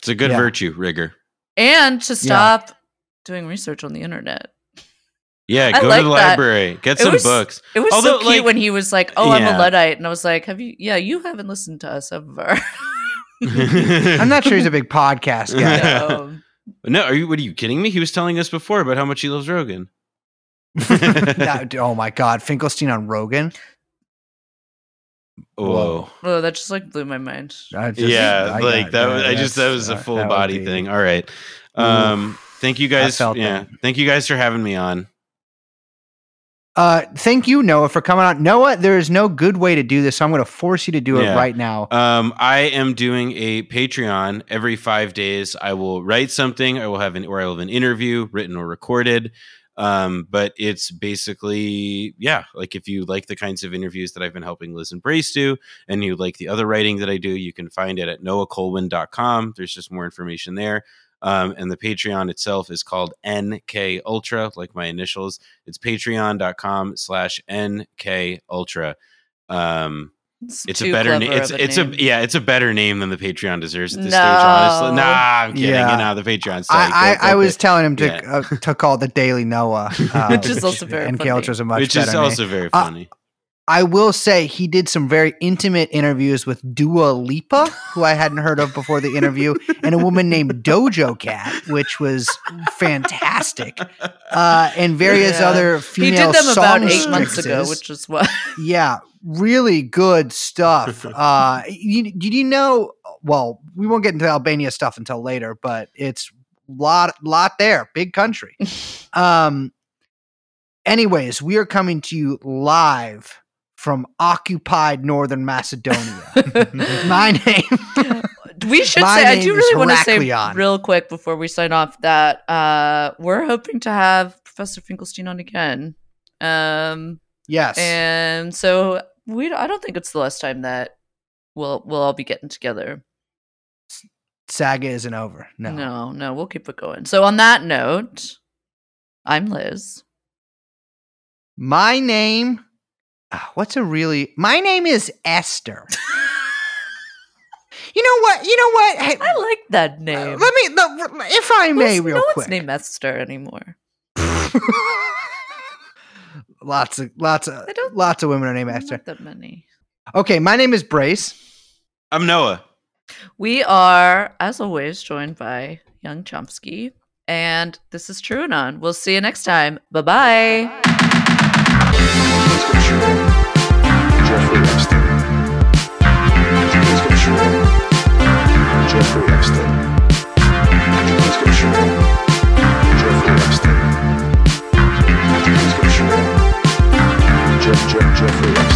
it's a good Yeah. virtue, rigor. And to stop doing research on the internet. Yeah, I go like to the that. library, get It some was- books. It was Although, so cute like- when he was like, "Oh, I'm Yeah. a luddite," and I was like, "Have you? Yeah, you haven't listened to us ever." I'm not sure he's a big podcast guy. um, No, are you? What are you kidding me? He was telling us before about how much he loves Rogan. That- oh my God, Finkelstein on Rogan. Whoa. oh, that just like blew my mind. I just- yeah, I like got- that. Was, I just that was a full that body be- thing. All right. Um, thank you guys. Yeah, that. thank you guys for having me on. Uh, thank you, Noah, for coming on. Noah, there is no good way to do this, so I'm going to force you to do it right now. Um, I am doing a Patreon every five days. I will write something. I will have an or I will have an interview, written or recorded. Um, but it's basically, yeah, like if you like the kinds of interviews that I've been helping Liz and Brace do, and you like the other writing that I do, you can find it at noahkulwin.com. There's just more information there. Um, and the Patreon itself is called NK Ultra, like my initials. It's patreon.com slash NK Ultra. Um, it's a better name. It's a it's name. a yeah, it's a better name than the Patreon deserves at this No. stage. Honestly, nah, I'm kidding. Yeah. You know the Patreon site. I, I, I was telling him to Yeah. uh, to call the Daily Noah, uh, Which is also very NK funny. Is a much which better is name. also very Uh, funny. I will say he did some very intimate interviews with Dua Lipa, who I hadn't heard of before the interview, and a woman named Doja Cat, which was fantastic, uh, and various Yeah. other female. He did them about eight months ago, which is what. yeah, really good stuff. uh, you, did you know? Well, we won't get into Albania stuff until later, but it's lot lot there, big country. Um. Anyways, we are coming to you live from occupied northern Macedonia. My name. we should My say I do really want to say real quick before we sign off that uh we're hoping to have Professor Finkelstein on again. Um yes. and so we I don't think it's the last time that we'll we'll all be getting together. Saga isn't over. No. no, no, we'll keep it going. So on that note, I'm Liz. My name. ah, What's a really? My name is Esther. you know what? You know what? Hey, I like that uh, name. let me, if I may, Who's- real no quick. one's named Esther anymore. lots of, lots of, I don't- lots of women are named Not Esther. that many. Okay, my name is Brace. I'm Noah. We are, as always, joined by Young Chomsky. And this is True Anon. We'll see you next time. Bye bye. Let's. Jeffrey Epstein. Let's go shoot. Jeffrey Jeff, Jeff, Jeffrey.